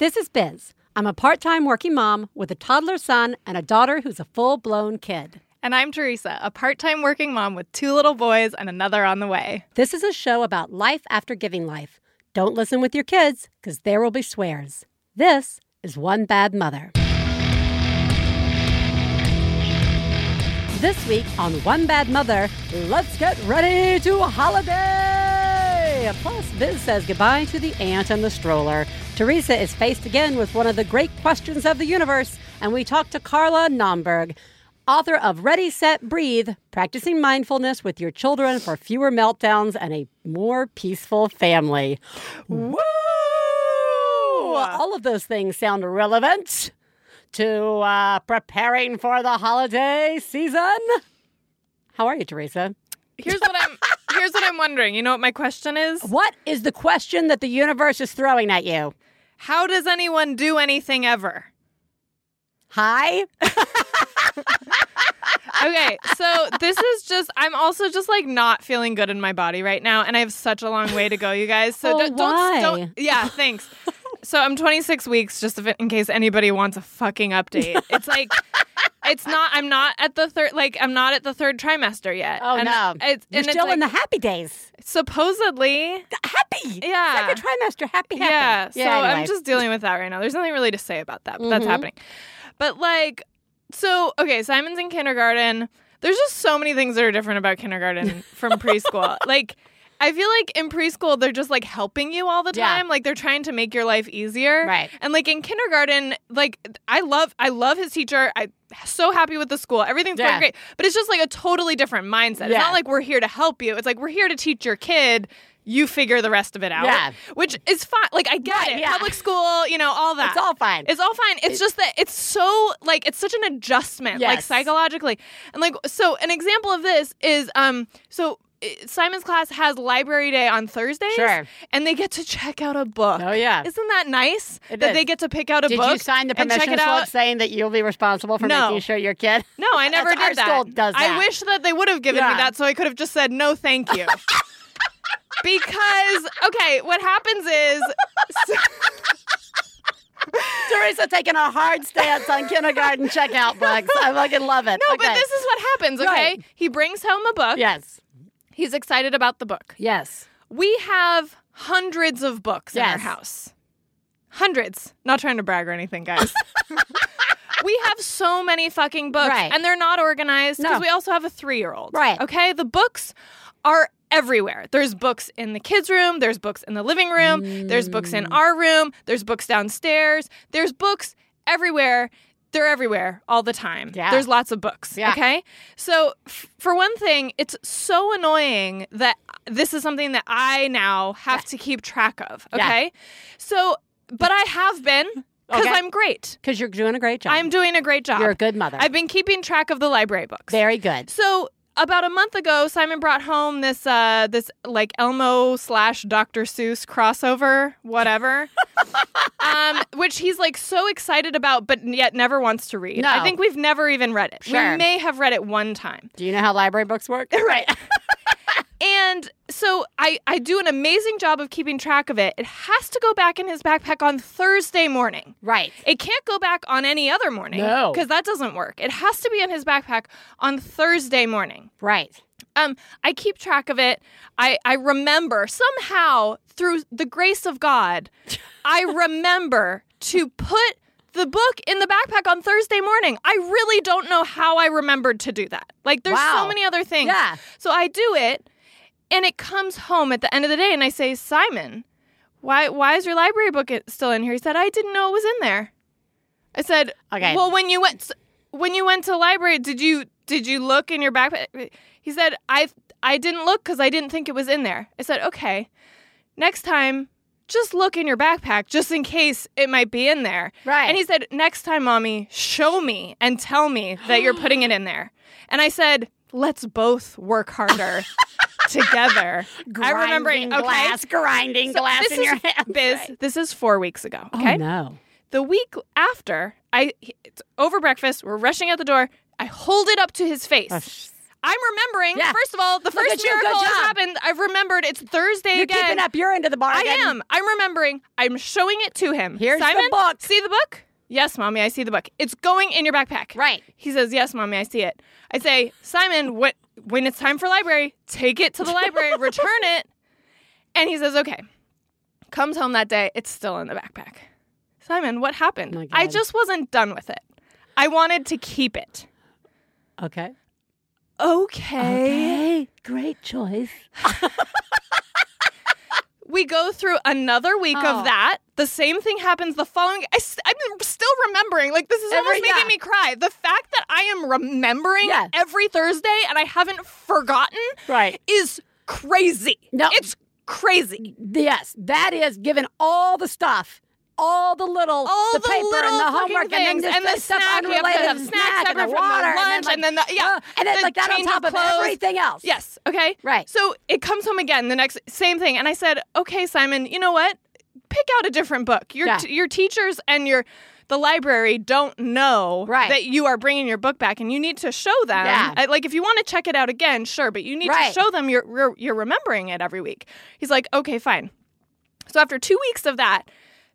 This is Biz. I'm a part time working mom with a toddler son and a daughter who's a full blown kid. And I'm Theresa, a part time working mom with two little boys and another on the way. This is a show about life after giving life. Don't listen with your kids, because there will be swears. This is One Bad Mother. This week on One Bad Mother, let's get ready to holiday! Plus, Biz says goodbye to the ant and the stroller. Theresa is faced again with one of the great questions of the universe, and we talk to Carla Naumburg, author of Ready, Set, Breathe Practicing Mindfulness with Your Children for Fewer Meltdowns and a More Peaceful Family. Woo! All of those things sound relevant to uh, preparing for the holiday season. How are you, Theresa? Here's what I'm here's what I'm wondering. You know what my question is? What is the question that the universe is throwing at you? How does anyone do anything ever? Hi? Okay, so this is just I'm also just like not feeling good in my body right now and I have such a long way to go, you guys. So Oh, don't, why? don't don't Yeah, thanks. So I'm 26 weeks just in case anybody wants a fucking update. It's like it's not I'm not at the third like I'm not at the third trimester yet. Oh, And no. It's, You're it's still in the happy days. supposedly Happy. Yeah. Second trimester, happy, happy. Yeah. So anyway. I'm just dealing with that right now. There's nothing really to say about that, but that's Mhm. happening. But like, so okay, Simon's in kindergarten. There's just so many things that are different about kindergarten from preschool. like, I feel like in preschool they're just like helping you all the Yeah. time. Like they're trying to make your life easier. Right. And like in kindergarten, like I love I love his teacher. I so happy with the school. Everything's Yeah. great. But it's just like a totally different mindset. Yeah. It's not like we're here to help you. It's like we're here to teach your kid. You figure the rest of it out. Yeah. Which is fine. Like I get Right, it. yeah. Public school, you know, all that. It's all fine. It's all fine. It's just that it's so like it's such an adjustment, yes. like psychologically, and like so. An example of this is um so. Simon's class has library day on Thursdays, Sure. and they get to check out a book. Oh, yeah. isn't that nice It that is. they get to pick out a Did book? you sign the permission it slip out? saying that you'll be responsible for No. making sure your kid? No, I never did our that. school does that. I wish that they would have given Yeah. me that so I could have just said no, thank you. because okay, what happens is Theresa taking a hard stance on kindergarten checkout books. I fucking love it. no, Okay. but this is what happens. Okay, Right. he brings home a book. Yes. He's excited about the book. Yes. We have hundreds of books in our house. Hundreds. Not trying to brag or anything, guys. we have so many fucking books, Right. and they're not organized because No. we also have a three-year-old. Right. Okay. The books are everywhere. There's books in the kids' room. There's books in the living room. There's books Mm. in our room. There's books downstairs. There's books everywhere. They're everywhere all the time. Yeah. There's lots of books. Yeah. Okay. So, f- for one thing, it's so annoying that uh, this is something that I now have to keep track of. Yeah. Okay. So, but I have been because Okay. I'm great. Because you're doing a great job. I'm doing a great job. You're a good mother. I've been keeping track of the library books. Very good. So about a month ago, Simon brought home this uh this like Elmo slash Dr. Seuss crossover, whatever. um, which he's like so excited about, but yet never wants to read. No. I think we've never even read it. Sure. We may have read it one time. Do you know how library books work? Right. And so I, I do an amazing job of keeping track of it. It has to go back in his backpack on Thursday morning. Right. It can't go back on any other morning. No. Because that doesn't work. It has to be in his backpack on Thursday morning. Right. Um, I keep track of it. I, I remember somehow through the grace of God, I remember to put the book in the backpack on Thursday morning. I really don't know how I remembered to do that. Like there's Wow. so many other things. Yeah. So I do it and it comes home at the end of the day and I say, "Simon, why why is your library book still in here?" He said, "I didn't know it was in there." I said, Okay. Well, when you went when you went to the library, did you did you look in your backpack?" He said, "I I didn't look cuz I didn't think it was in there." I said, "Okay. Next time, just look in your backpack just in case it might be in there." Right. And he said, "Next time, mommy, show me and tell me that you're putting it in there." And I said, "Let's both work harder." Together, I remember. Grinding Okay, glass, grinding So glass in is, your hand. Biz, this is four weeks ago. Oh, okay, Oh no. the week after, I it's over breakfast. We're rushing out the door. I hold it up to his face. Oh, I'm remembering. Yeah. First of all, the Look first miracle has happened. I've remembered. It's Thursday You're again. keeping up your end of the bar. I am. I'm remembering. I'm showing it to him. Here's the book. See the book? Yes, mommy. I see the book. It's going in your backpack. Right. He says, "Yes, mommy. I see it." I say, "Simon, what? When it's time for library, take it to the library, return it." And he says, "Okay." Comes home that day. It's still in the backpack. Simon, what happened? Oh my I just wasn't done with it. I wanted to keep it. Okay. Okay. Okay. Great choice. We go through another week Oh. of that. The same thing happens the following. I st- I'm still remembering. Like this is Every- almost making yeah. me cry. The fact that I am remembering Yeah. every Thursday and I haven't forgotten Right. is crazy. No. it's crazy. Yes, that is given all the stuff, all the little, All the, the paper little and the homework, things, and then and the stuff snack. You have to unrelated have snack and the water, lunch, like, and then the- yeah, uh, and then the like that on top of clothes. everything else. Yes. Okay. Right. So it comes home again the next same thing, and I said, "Okay, Simon, you know what? Pick out a different book. Your Yeah. t- your teachers and your the library don't know Right. that you are bringing your book back, and you need to show them. Yeah. Like if you want to check it out again, sure, but you need Right. to show them you're, you're you're remembering it every week." He's like, "Okay, fine." So after two weeks of that,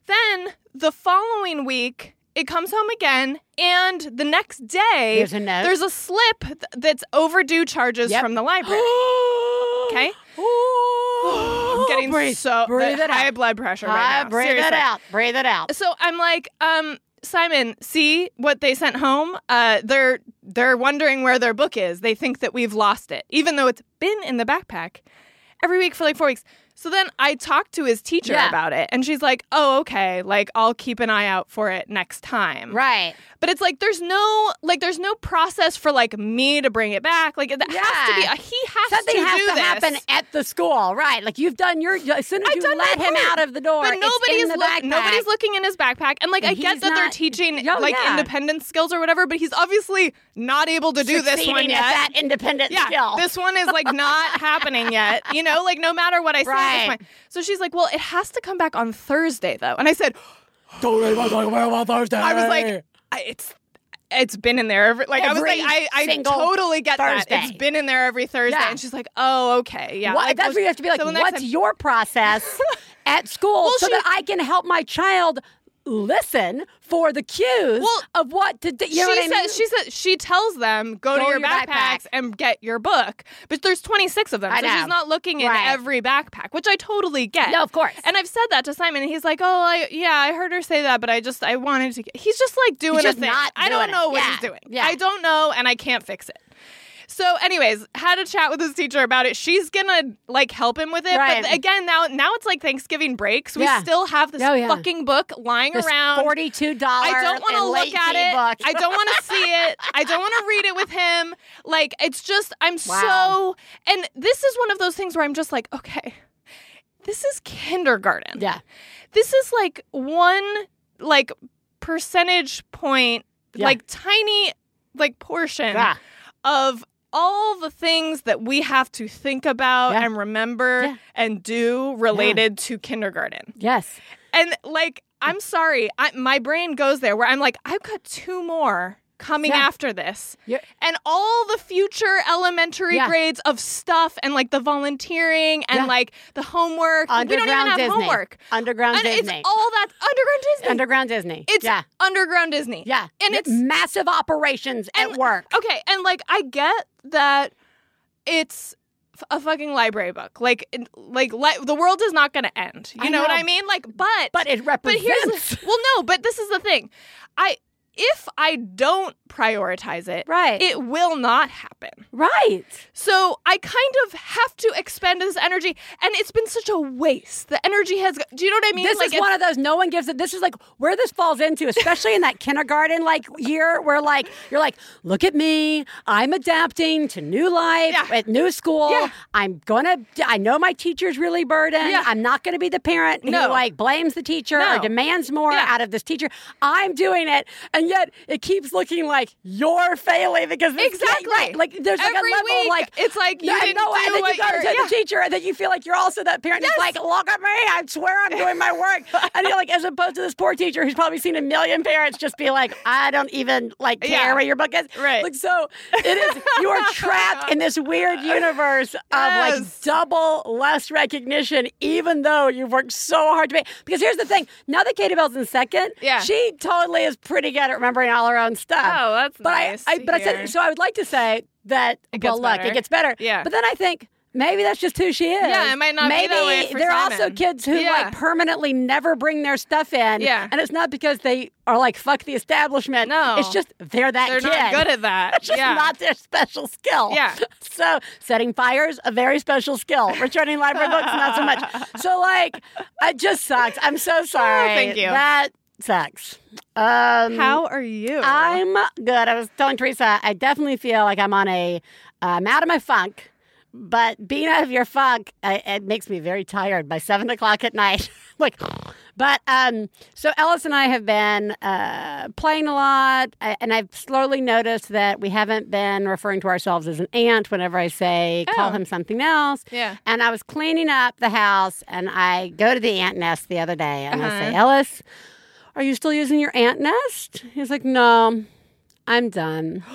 then the following week. It comes home again, and the next day There's a note. there's a slip th- that's overdue charges Yep. from the library. Okay. I'm getting breathe, so breathe the it high out. blood pressure Hi, right now. breathe Seriously. it out. Breathe it out. So I'm like, um, Simon, see what they sent home? Uh, they're they're wondering where their book is. They think that we've lost it, even though it's been in the backpack every week for like four weeks. So then I talked to his teacher Yeah. about it, and she's like, "Oh, okay. Like I'll keep an eye out for it next time." Right. But it's like there's no like there's no process for like me to bring it back. Like that has to be Yeah. he has Something to has do to this. happen at the school, right? Like you've done your as soon as I've you done let him part. out of the door, But it's nobody's in the look- backpack. nobody's looking in his backpack, and like And I get that they're teaching Oh, like yeah. independence skills or whatever, but he's obviously not able to do this one at yet. that independent yeah, skill. this one is like not happening yet. You know, like no matter what I say, Right. It's fine. So she's like, "Well, it has to come back on Thursday, though." And I said, Don't even talk about Thursday. "I was like, I, it's." It's been in there every like I was like I, I totally get Thursday. that. It's been in there every Thursday. Yeah. And she's like, Oh, okay. Yeah. What- like, that's well, where you have to be like, so what's time- your process at school Well, so she- that I can help my child listen for the cues Well, of what to do. You know she what I mean? says she says she tells them go, to Go your, to your backpacks backpack. and get your book, but there's 26 of them, I so know. she's not looking in Right. every backpack, which I totally get. no, of course. And I've said that to Simon, and he's like, "Oh, I, yeah, I heard her say that, but I just I wanted to." Get... He's just like doing just a thing. not I don't it. know what Yeah. he's doing. Yeah. I don't know, and I can't fix it. So, anyways, had a chat with his teacher about it. She's gonna like help him with it, Right. but again, now now it's like Thanksgiving break, so Yeah. we still have this Oh, yeah. fucking book lying this around. forty-two dollars. I don't want to look at it. Book. I don't want to see it. I don't want to read it with him. Like it's just I'm Wow. so and this is one of those things where I'm just like, okay. This is kindergarten. yeah, This is like one like percentage point Yeah. like tiny like portion of all the things that we have to think about Yeah. and remember Yeah. and do related to kindergarten. yes. And like, I'm sorry, I, my brain goes there where I'm like, I've got two more coming Yeah. after this. You're- And all the future elementary Yeah. grades of stuff and like the volunteering and Yeah. like the homework. we don't even Underground have Disney. homework. Underground And Disney. it's all that underground Disney. Underground Disney. it's yeah, underground Disney. yeah, And it's massive operations at and- work. Okay, and like I get that it's a fucking library book. Like, like li- the world is not going to end. You I know, what. I mean? Like, but But it but represents. here's well, no, but this is the thing. I if I don't prioritize it, right, it will not happen. right. So I kind of have to expend this energy, and it's been such a waste. The energy has. Do you know what I mean? This like is one of those no one gives it. This is like where this falls into, especially in that kindergarten like year where like you're like, look at me, I'm adapting to new life Yeah. at new school. Yeah. I'm gonna. I know my teacher's really burdened. Yeah. I'm not gonna be the parent who No. like blames the teacher No. or demands more Yeah. out of this teacher. I'm doing it, and yet it keeps looking like you're failing because Exactly. right, like there's like Every a level week, like it's like you no, didn't no, do and then what you go to you're- the teacher, and then you feel like you're also that parent who's like, "Look at me! I swear I'm doing my work." and you're like, as opposed to this poor teacher who's probably seen a million parents just be like, "I don't even like care Yeah. where your book is." Right. Like so, it is. You are trapped in this weird universe of like double less recognition, even though you've worked so hard to be. Because here's the thing: now that Katie Bell's in second, Yeah. she totally is pretty good at remembering all her own stuff. Oh, Oh, that's but nice. I, I, but I said so. I would like to say that. It well, look, better. it gets better. Yeah. But then I think. Maybe that's just who she is. Yeah, it might not be Maybe that way for there are also kids who Yeah. like permanently never bring their stuff in. Yeah. And it's not because they are like fuck the establishment. No. It's just they're that They're kid. not good at that. It's just yeah. not their special skill. Yeah. So setting fires, a very special skill. Returning library books, not so much. So like, it just sucks. I'm so sorry. Oh, thank you. That sucks. Um, How are you? I'm good. I was telling Theresa, I definitely feel like I'm on a. Uh, I'm out of my funk. But being out of your funk, I, it makes me very tired by seven o'clock at night. like, but um, so Ellis and I have been uh, playing a lot, and I've slowly noticed that we haven't been referring to ourselves as an aunt whenever I say call Oh. him something else. Yeah. And I was cleaning up the house, and I go to the ant nest the other day, and I say, Uh-huh. Ellis, are you still using your ant nest? He's like, No, I'm done.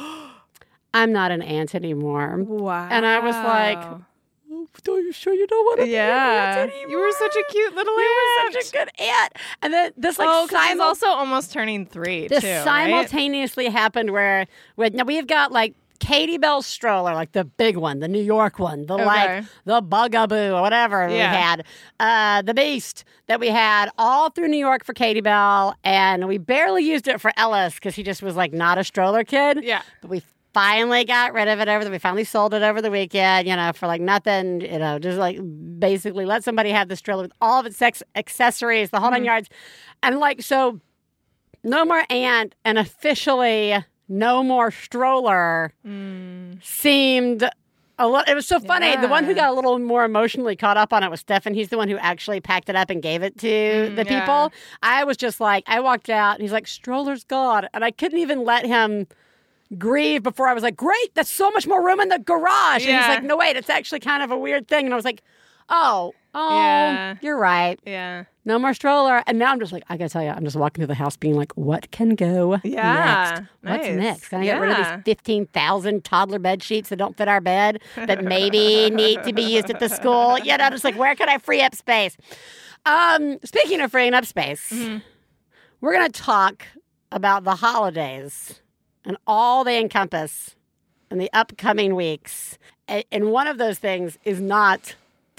I'm not an ant anymore. Wow. And I was like, "Oh, Are you sure you don't want to yeah. be an ant anymore? You were such a cute little You ant. were such a good ant. And then this like oh, simul- also almost turning three this too. right? simultaneously happened where with now we've got like Katie Bell stroller, like the big one, the New York one, the Okay. like the bugaboo or whatever we had, uh, the beast that we had all through New York for Katie Bell, and we barely used it for Ellis because he just was like not a stroller kid. Yeah. But we finally got rid of it over the we finally sold it over the weekend, you know, for like nothing, you know, just like basically let somebody have the stroller with all of its sex accessories, the whole nine yards. And like so no more aunt and officially no more stroller seemed a lot. it was so funny the one who got a little more emotionally caught up on it was Stefan he's the one who actually packed it up and gave it to mm, the yeah. people I was just like I walked out and he's like stroller's gone and I couldn't even let him grieve before I was like great that's so much more room in the garage and Yeah. he's like no wait it's actually kind of a weird thing and I was like oh oh Yeah. you're right Yeah. no more stroller. And now I'm just like, I gotta tell you, I'm just walking through the house being like, what can go Yeah, next? What's nice. next? Can I get rid of these 15,000 toddler bed sheets that don't fit our bed that maybe need to be used at the school? You know, I'm just like, where can I free up space? Um, speaking of freeing up space, Mm-hmm. we're gonna talk about the holidays and all they encompass in the upcoming weeks. And one of those things is not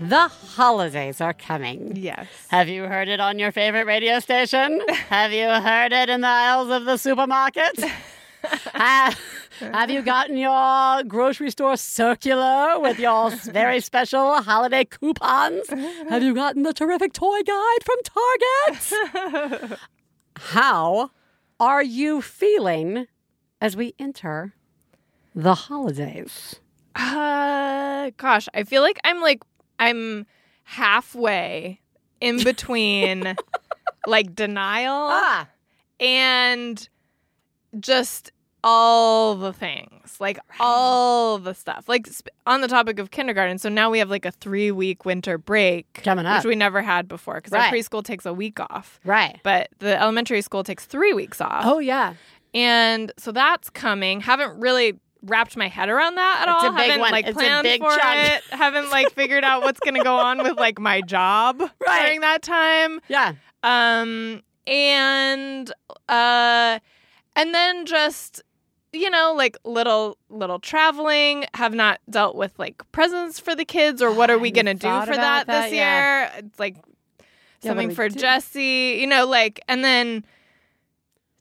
The holidays are coming. Yes. Have you heard it on your favorite radio station? have you heard it in the aisles of the supermarket? have, have you gotten your grocery store circular with your very special holiday coupons? Have you gotten the terrific toy guide from Target? How are you feeling as we enter the holidays? Uh, gosh, I feel like I'm like I'm halfway in between like denial Ah, and just all the things, like all the stuff. Like sp- on the topic of kindergarten, so now we have like a three week winter break Coming up. which we never had before because Right. our preschool takes a week off, right. but the elementary school takes three weeks off. Oh, yeah. And so that's coming. Haven't really wrapped my head around that at It's all. a big Haven't one. like It's a planned big for chunk. it. Haven't like figured out what's gonna go on with like my job Right. during that time. Yeah. Um and uh and then just you know like little little traveling have not dealt with like presents for the kids or what are we gonna do for that, that, this yeah. year it's like Yeah, something for do? jesse you know like and then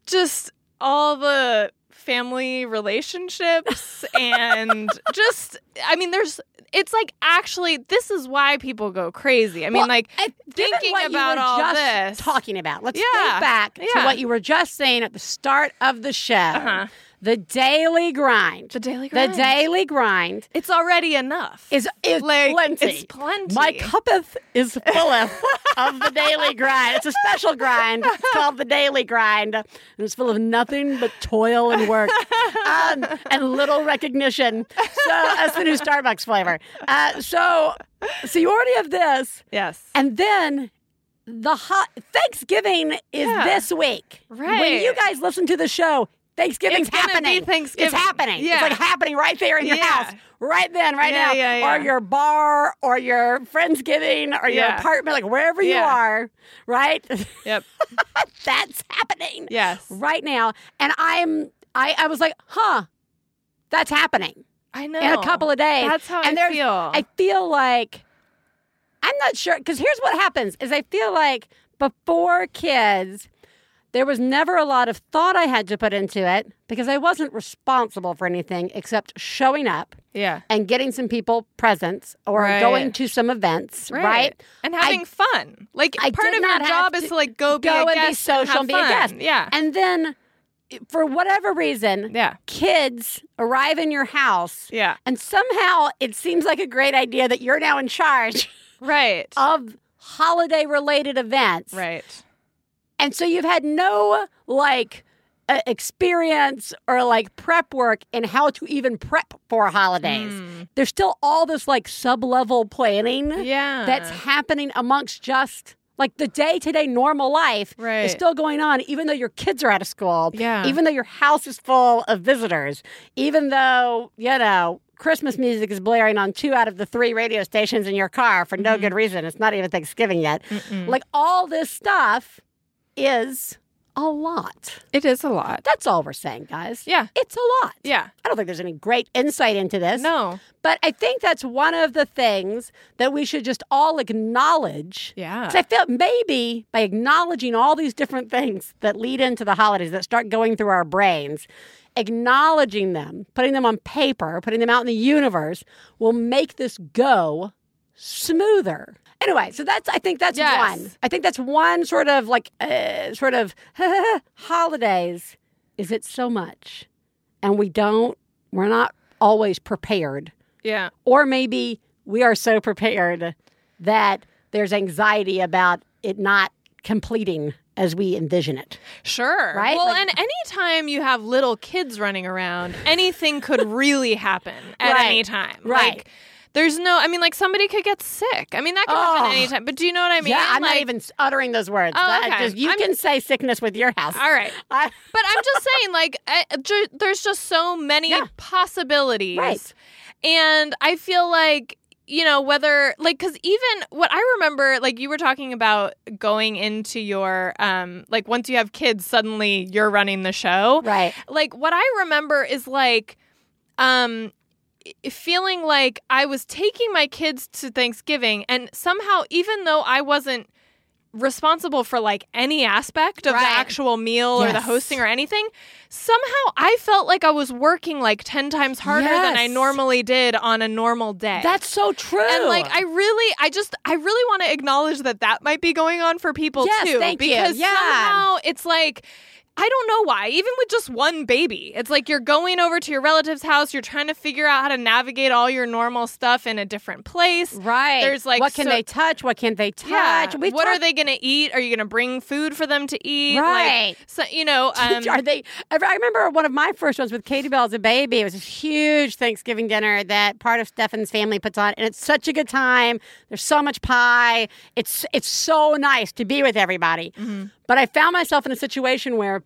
just all the family relationships and just I mean there's it's like actually this is why people go crazy. I mean Well, like thinking about all just this. talking about. Let's Yeah, think back to what you were just saying at the start of the show. Uh-huh. The daily grind. the daily grind. The daily grind it's already enough. is is Like, plenty. it's plenty. My cuppeth is fulleth of the daily grind. It's a special grind. It's called the daily grind, and it's full of nothing but toil and work, um, and little recognition. So that's the new Starbucks flavor. Uh, so, so you already have this, yes. and then the hot Thanksgiving is Yeah. this week. Right. When you guys listen to the show. Thanksgiving's It's happening. Thanksgiving. It's happening. Yeah. It's like happening right there in your Yeah. house, right then, right Yeah, now, yeah, or your bar, or your friendsgiving, or your apartment, like wherever you are, right? Yep. That's happening Yes. right now, and I'm, I, I was like, huh, that's happening I know. in a couple of days. That's how and I feel. I feel like I'm not sure because here's what happens: is I feel like before kids, there was never a lot of thought I had to put into it because I wasn't responsible for anything except showing up yeah. and getting some people presents or Right. going to some events, right? And having fun. Like I part of your job to is to like go be Go a and be social have and be a guest. Yeah. And then, for whatever reason, yeah. kids arrive in your house. Yeah. And somehow it seems like a great idea that you're now in charge Right. of holiday related events. right. And so you've had no like uh, experience or like prep work in how to even prep for holidays. Mm. There's still all this like sub level planning Yeah. that's happening amongst just like the day to day normal life Right. is still going on, even though your kids are out of school, Yeah. even though your house is full of visitors, even though, you know, Christmas music is blaring on two out of the three radio stations in your car for Mm-hmm. no good reason. It's not even Thanksgiving yet. Like all this stuff is a lot. It is a lot. That's all we're saying, guys. Yeah. It's a lot. Yeah. I don't think there's any great insight into this. No. But I think that's one of the things that we should just all acknowledge. Yeah. 'Cause I felt maybe by acknowledging all these different things that lead into the holidays that start going through our brains, acknowledging them, putting them on paper, putting them out in the universe will make this go smoother. Anyway, so that's I think that's Yes. one. I think that's one sort of like uh, sort of holidays. Is it so much, and we don't. We're not always prepared Yeah. or maybe we are so prepared that there's anxiety about it not completing as we envision it. Sure. Right? Well, Like- and anytime you have little kids running around, anything could really happen at Right. any time. Right. Like, there's no, I mean, like somebody could get sick. I mean, that could happen Oh. at any time. But do you know what I mean? yeah, I'm not even uttering those words. Oh, okay. just- you I'm- can say sickness with your house. All right. I- But I'm just saying, like, uh, ju- there's just so many Yeah. possibilities. Right. And I feel like, you know, whether, like, because even what I remember, like, you were talking about going into your, um, like, once you have kids, suddenly you're running the show. right. Like, what I remember is, like, um, i- feeling like I was taking my kids to Thanksgiving, and somehow, even though I wasn't responsible for like any aspect of Right. the actual meal or the hosting or anything, somehow I felt like I was working like 10 times harder than I normally did on a normal day. That's so true. and like I really, I just, I really want to acknowledge that that might be going on for people Yes, too, thank you. because Yeah. somehow it's like. I don't know why. Even with just one baby, it's like you're going over to your relative's house. You're trying to figure out how to navigate all your normal stuff in a different place. right. There's like what can so- they touch? What can't they touch? Yeah. We've what are they going to eat? Are you going to bring food for them to eat? Right. Like, so, you know, um, are they? I remember one of my first ones with Katie Bell as a baby. It was a huge Thanksgiving dinner that part of Stefan's family puts on, and it's such a good time. There's so much pie. It's it's so nice to be with everybody. Mm-hmm. But I found myself in a situation where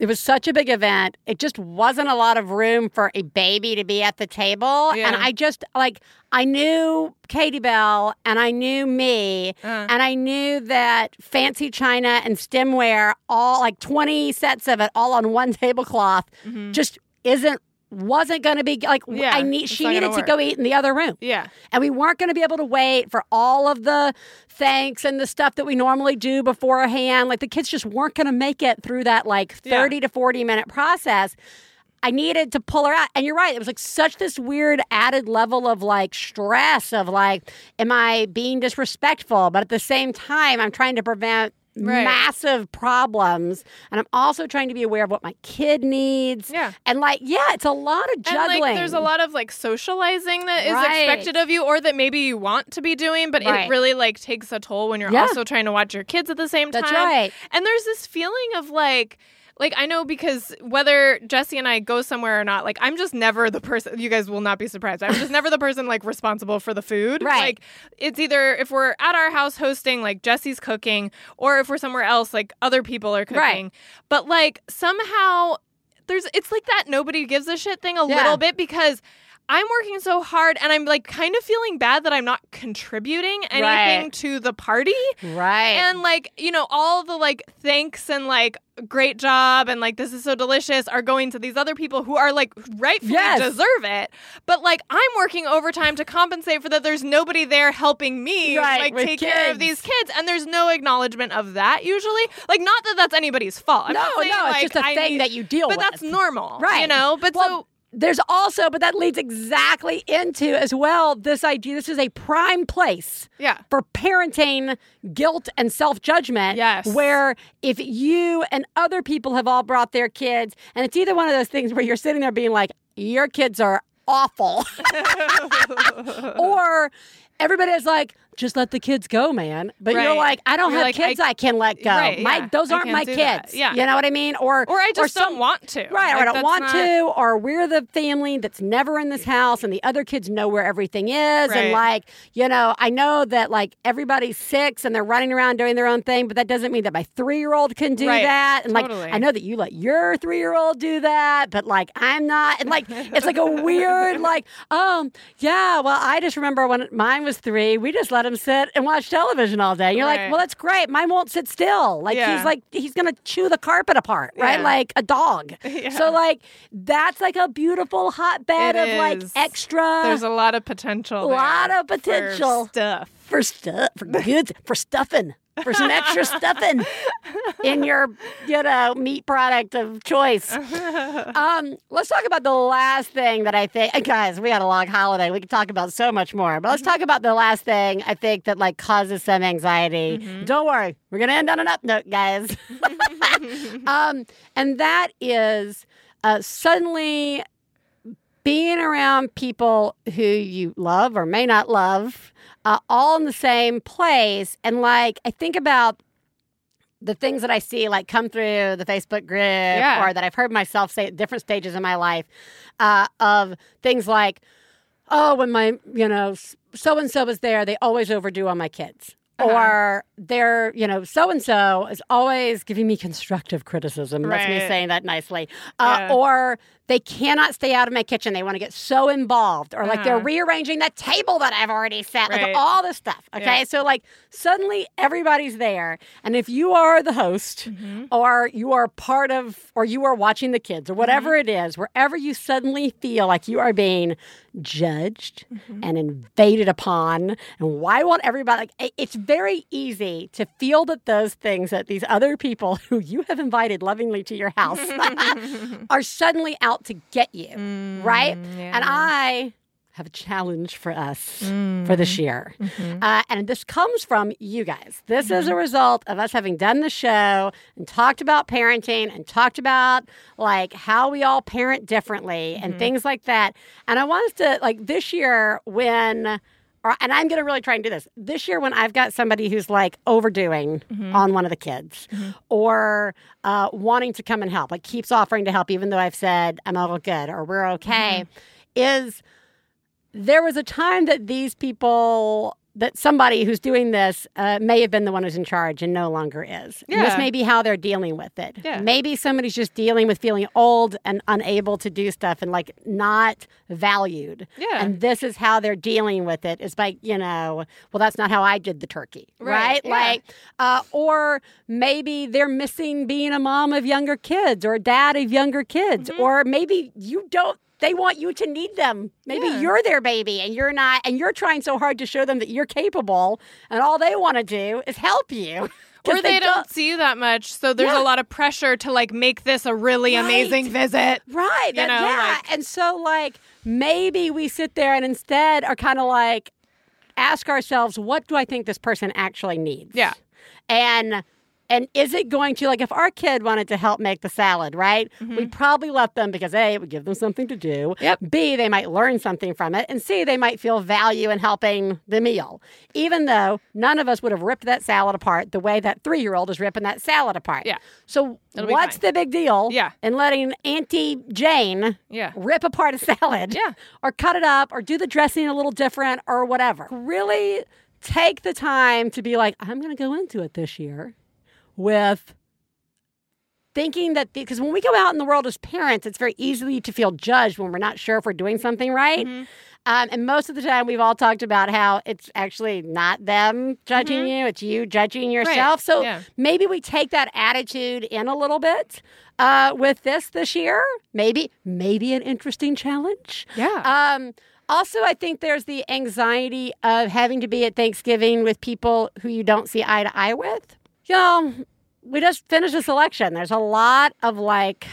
it was such a big event. It just wasn't a lot of room for a baby to be at the table. Yeah. And I just like I knew Katie Bell and I knew me Uh. and I knew that fancy china and stemware, all like 20 sets of it all on one tablecloth, Mm-hmm. just isn't wasn't going to be like Yeah, I need she needed to go eat in the other room. Yeah. And we weren't going to be able to wait for all of the thanks and the stuff that we normally do beforehand. Like the kids just weren't going to make it through that like 30 to 40 minute process. I needed to pull her out. And you're right. It was like such this weird added level of like stress of like, am I being disrespectful? But at the same time, I'm trying to prevent Right. massive problems. And I'm also trying to be aware of what my kid needs. Yeah. And like, yeah, it's a lot of juggling. And like, there's a lot of like socializing that is Right. expected of you, or that maybe you want to be doing, but Right. it really like takes a toll when you're Yeah. also trying to watch your kids at the same time. That's right. And there's this feeling of like. Like I know because whether Jesse and I go somewhere or not, like I'm just never the person. You guys will not be surprised. I'm just never the person like responsible for the food. Right. Like it's either if we're at our house hosting, like Jesse's cooking, or if we're somewhere else, like other people are cooking. Right. But like somehow there's it's like that nobody gives a shit thing a Yeah. little bit because I'm working so hard and I'm like kind of feeling bad that I'm not contributing anything Right. to the party. right. And like, you know, all the like thanks and like great job and like this is so delicious are going to these other people who are like rightfully Yes. deserve it. But like I'm working overtime to compensate for that there's nobody there helping me Right, like take care of these kids and there's no acknowledgement of that usually. Like not that that's anybody's fault. I'm no, saying, no, like, it's just a I thing need- that you deal but with. But that's normal. Right. You know, but Well, so there's also, but that leads exactly into as well this idea. This is a prime place yeah. for parenting guilt and self judgment. Yes. Where if you and other people have all brought their kids, and it's either one of those things where you're sitting there being like, your kids are awful, or everybody is like, just let the kids go, man. But you're like, I don't You're have like, kids I- I, can let go. Right, my, yeah. those aren't my do that. kids. Yeah. You know what I mean? Or Or I just or some- don't want to. Right, or I don't want not- to, or we're the family that's never in this house and the other kids know where everything is. Right. And like, you know, I know that like everybody's six and they're running around doing their own thing, but that doesn't mean that my three year old can do Right, that. And like. I know that you let your three year old do that, but like, I'm not. And like, it's like a weird, like, um, yeah, well, I just remember when mine was three, we just let him sit and watch television all day. And you're Right. like, well, that's great. Mine won't sit still. Like, Yeah. he's like, he's going to chew the carpet apart, right? Yeah. Like a dog. Yeah. So like that's like a beautiful hotbed It of like is. extra There's a lot of potential. A lot of potential. for stuff. for stuff for good for stuffing for some extra stuffing in your you know meat product of choice. Um, let's talk about the last thing that I think, guys. We had a long holiday. We could talk about so much more, but let's talk about the last thing I think that like causes some anxiety. Don't worry, we're gonna end on an up note, guys. um, and that is uh, suddenly being around people who you love or may not love, uh, all in the same place. And like, I think about the things that I see like come through the Facebook group Yeah. or that I've heard myself say at different stages in my life uh, of things like, oh, when my, you know, so and so is there, they always overdo on my kids. Uh-huh. Or they're, you know, so and so is always giving me constructive criticism. That's me saying that nicely. Uh, Yeah. Or they cannot stay out of my kitchen. They want to get so involved. Or like they're Uh-huh. rearranging that table that I've already set. Like all this stuff. Okay. Yeah. So like suddenly everybody's there. And if you are the host Mm-hmm. or you are part of, or you are watching the kids or whatever Mm-hmm. it is, wherever you suddenly feel like you are being judged Mm-hmm. and invaded upon, and why won't everybody, like, it's very easy to feel that those things that these other people who you have invited lovingly to your house are suddenly out to get you, right? Mm, And I have a challenge for us for this year. Uh, and this comes from you guys. This is a result of us having done the show and talked about parenting and talked about like how we all parent differently and things like that. And I want us to, like, this year when. Or, and I'm going to really try and do this. This year when I've got somebody who's like overdoing mm-hmm. on one of the kids mm-hmm. or uh, wanting to come and help, like keeps offering to help, even though I've said I'm all good or we're okay, mm-hmm. is there was a time that these people that somebody who's doing this uh, may have been the one who's in charge and no longer is. And this may be how they're dealing with it. Yeah. Maybe somebody's just dealing with feeling old and unable to do stuff and like not valued. Yeah. And this is how they're dealing with it is by, you know, well, that's not how I did the turkey. Right. Right, yeah. Like, uh, or maybe they're missing being a mom of younger kids or a dad of younger kids. Mm-hmm. Or maybe you don't they want you to need them. Maybe Yeah. you're their baby and you're not, and you're trying so hard to show them that you're capable, and all they want to do is help you. or they, don't see you that much, so there's Yeah. a lot of pressure to like make this a really amazing visit. Right. You that- know, yeah. like- and so, like, maybe we sit there and instead are kind of like, ask ourselves, what do I think this person actually needs? Yeah. And and is it going to like if our kid wanted to help make the salad, right? We'd probably let them because A, it would give them something to do. Mm-hmm. Yep. B, they might learn something from it. And C, they might feel value in helping the meal. Even though none of us would have ripped that salad apart the way that three year old is ripping that salad apart. Yeah. So It'll what's the big deal? Yeah. In letting Auntie Jane Yeah. rip apart a salad. Yeah. Or cut it up or do the dressing a little different or whatever. Really take the time to be like, I'm going to go into it this year with thinking that because when we go out in the world as parents, it's very easy to feel judged when we're not sure if we're doing something right. Mm-hmm. Um, and most of the time, we've all talked about how it's actually not them judging you, it's you judging yourself. So Mm-hmm. yeah. maybe we take that attitude in a little bit uh, with this this year. Maybe, maybe an interesting challenge. Yeah. Um, also, I think there's the anxiety of having to be at Thanksgiving with people who you don't see eye to eye with. You know, we just finished this election. There's a lot of like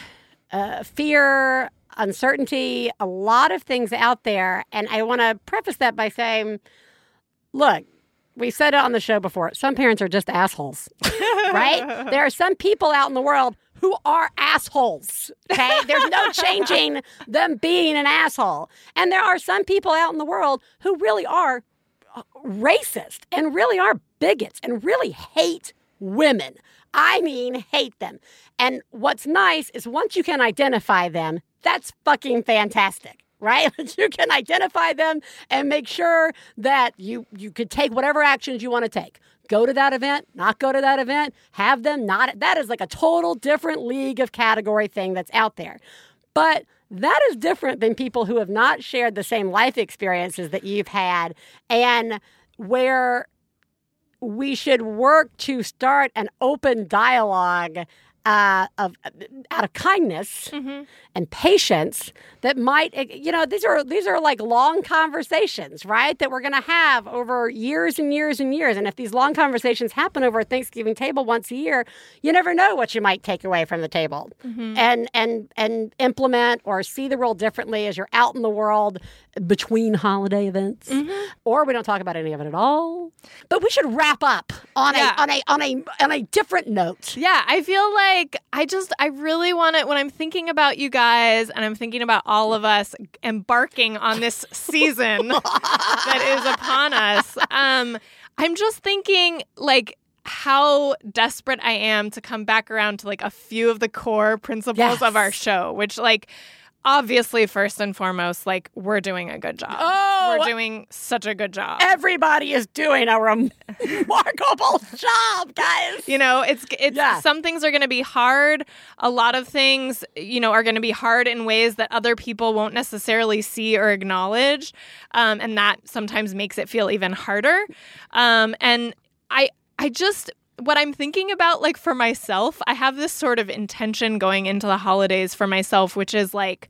uh, fear, uncertainty, a lot of things out there. And I want to preface that by saying, look, we said it on the show before. Some parents are just assholes, right? there are some people out in the world who are assholes. Okay. There's no changing them being an asshole. And there are some people out in the world who really are uh, racist and really are bigots and really hate women. I mean, hate them. And what's nice is once you can identify them, that's fucking fantastic. Right? you can identify them and make sure that you you could take whatever actions you want to take. Go to that event, not go to that event, have them not that is like a total different league of category thing that's out there. But that is different than people who have not shared the same life experiences that you've had and where we should work to start an open dialogue uh, of out of kindness and patience that might eh, you know these are these are like long conversations right that we're going to have over years and years and years. And if these long conversations happen over a thanksgiving table once a year you never know what you might take away from the table. And and and implement or see the world differently as you're out in the world between holiday events. Or we don't talk about any of it at all. But we should wrap up on Yeah. a on a on a on a different note. Yeah, I feel like I just I really want to when I'm thinking about you guys and I'm thinking about all of us embarking on this season that is upon us. Um I'm just thinking like how desperate I am to come back around to like a few of the core principles of our show, which like obviously first and foremost like we're doing a good job. Oh, we're doing such a good job. everybody is doing a remarkable job, guys. You know, it's it's Yeah. some things are going to be hard. A lot of things, you know, are going to be hard in ways that other people won't necessarily see or acknowledge, um, and that sometimes makes it feel even harder. Um, and I, I just what I'm thinking about, like for myself, I have this sort of intention going into the holidays for myself, which is like,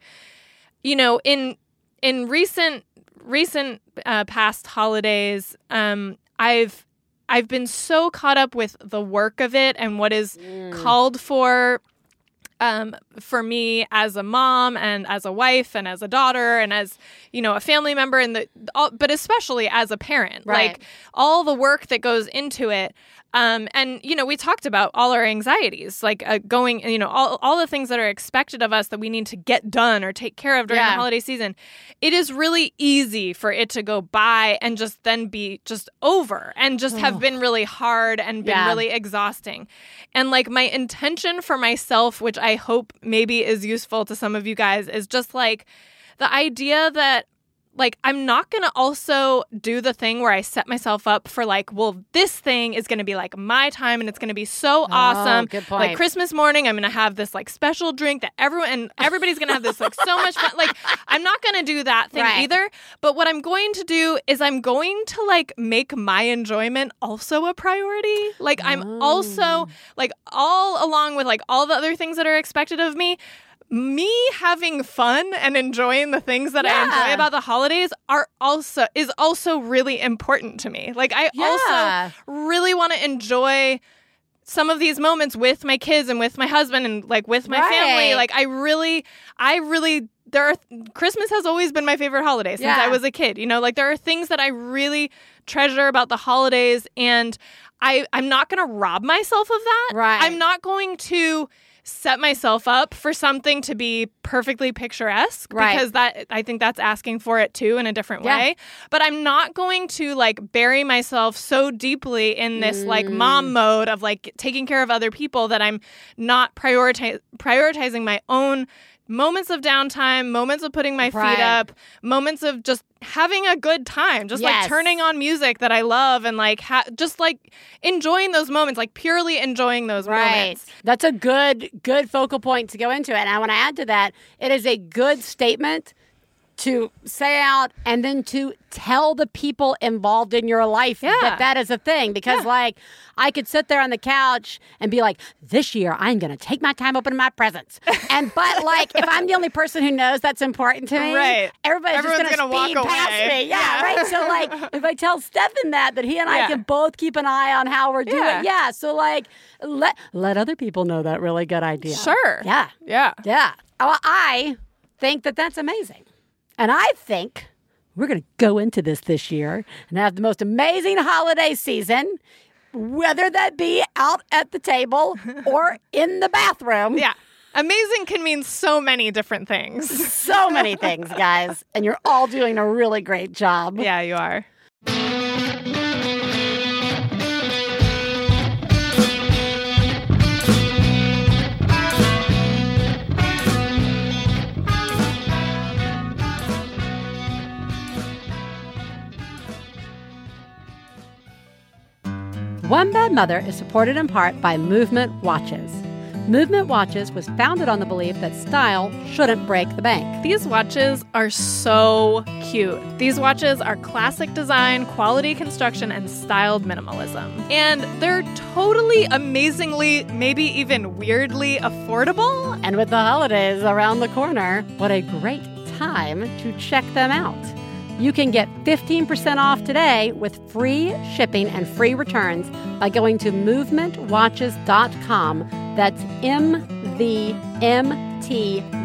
you know, in in recent recent uh, past holidays, um, I've I've been so caught up with the work of it and what is called for um, for me as a mom and as a wife and as a daughter and as you know a family member and the all, but especially as a parent Right. like all the work that goes into it um, and you know we talked about all our anxieties like uh, going you know all, all the things that are expected of us that we need to get done or take care of during Yeah. the holiday season it is really easy for it to go by and just then be just over and just have been really hard and been Yeah. really exhausting and like my intention for myself which i hope maybe is useful to some of you guys is just like the idea that like I'm not going to also do the thing where I set myself up for like well this thing is going to be like my time and it's going to be so oh, awesome Oh, good like. Christmas morning I'm going to have this like special drink that everyone and everybody's going to have this like so much fun like I'm not going to do that thing Right. either but what I'm going to do is I'm going to like make my enjoyment also a priority like I'm Oh. also like all along with like all the other things that are expected of me me having fun and enjoying the things that I enjoy about the holidays are also is also really important to me. Like I Yeah. also really want to enjoy some of these moments with my kids and with my husband and like with my Right. family. Like I really I really there are Christmas has always been my favorite holiday since Yeah. I was a kid. You know, like there are things that I really treasure about the holidays and I I'm not going to rob myself of that. Right. I'm not going to set myself up for something to be perfectly picturesque Right. because that I think that's asking for it too in a different Yeah. way. But I'm not going to like bury myself so deeply in this like Mm. mom mode of like taking care of other people that I'm not prioritize prioritizing my own moments of downtime, moments of putting my Right. feet up, moments of just having a good time, just Yes. like turning on music that I love and like ha- just like enjoying those moments, like purely enjoying those Right. moments. That's a good good focal point to go into it. And I want to add to that, it is a good statement to say out and then to tell the people involved in your life Yeah. that that is a thing because like I could sit there on the couch and be like this year I'm going to take my time opening my presents. And but like if I'm the only person who knows that's important to me, Right. everybody's Everyone's just going gonna to walk speed past away. me. Yeah, Yeah. right. So like if I tell Stefan that that he and I Yeah. can both keep an eye on how we're doing. Yeah. Yeah. So like let let other people know that really good idea. Sure. Yeah. Yeah. Yeah. Well, I think that that's amazing. And I think we're going to go into this this year and have the most amazing holiday season, whether that be out at the table or in the bathroom. Yeah. Amazing can mean so many different things. So many things, guys. And you're all doing a really great job. yeah, you are. One Bad Mother is supported in part by Movement Watches. Movement Watches was founded on the belief that style shouldn't break the bank. These watches are so cute. These watches are classic design, quality construction, and styled minimalism. And they're totally amazingly, maybe even weirdly affordable. And with the holidays around the corner, what a great time to check them out. You can get 15% off today with free shipping and free returns by going to movementwatches.com. That's M-V-M-T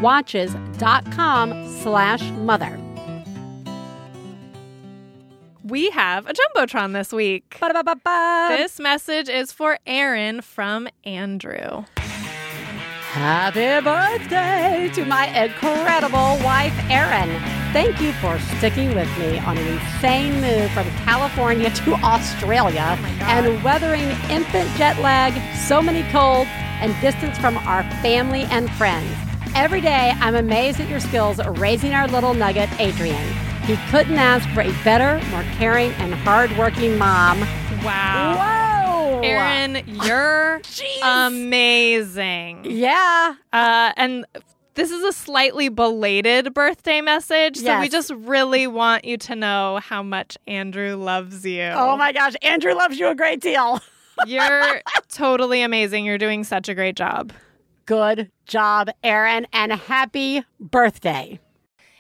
watches.com slash mother. We have a Jumbotron this week. Ba-da-ba-ba-ba. This message is for Erin from Andrew. Happy birthday to my incredible wife, Erin. Thank you for sticking with me on an insane move from California to Australia oh and weathering infant jet lag, so many colds, and distance from our family and friends. Every day, I'm amazed at your skills raising our little nugget, Adrian. He couldn't ask for a better, more caring, and hardworking mom. Wow. Whoa! Erin, you're amazing. Yeah. Uh, and this is a slightly belated birthday message. So we just really want you to know how much Andrew loves you. Oh my gosh, Andrew loves you a great deal. You're totally amazing. You're doing such a great job. Good job, Erin, and happy birthday.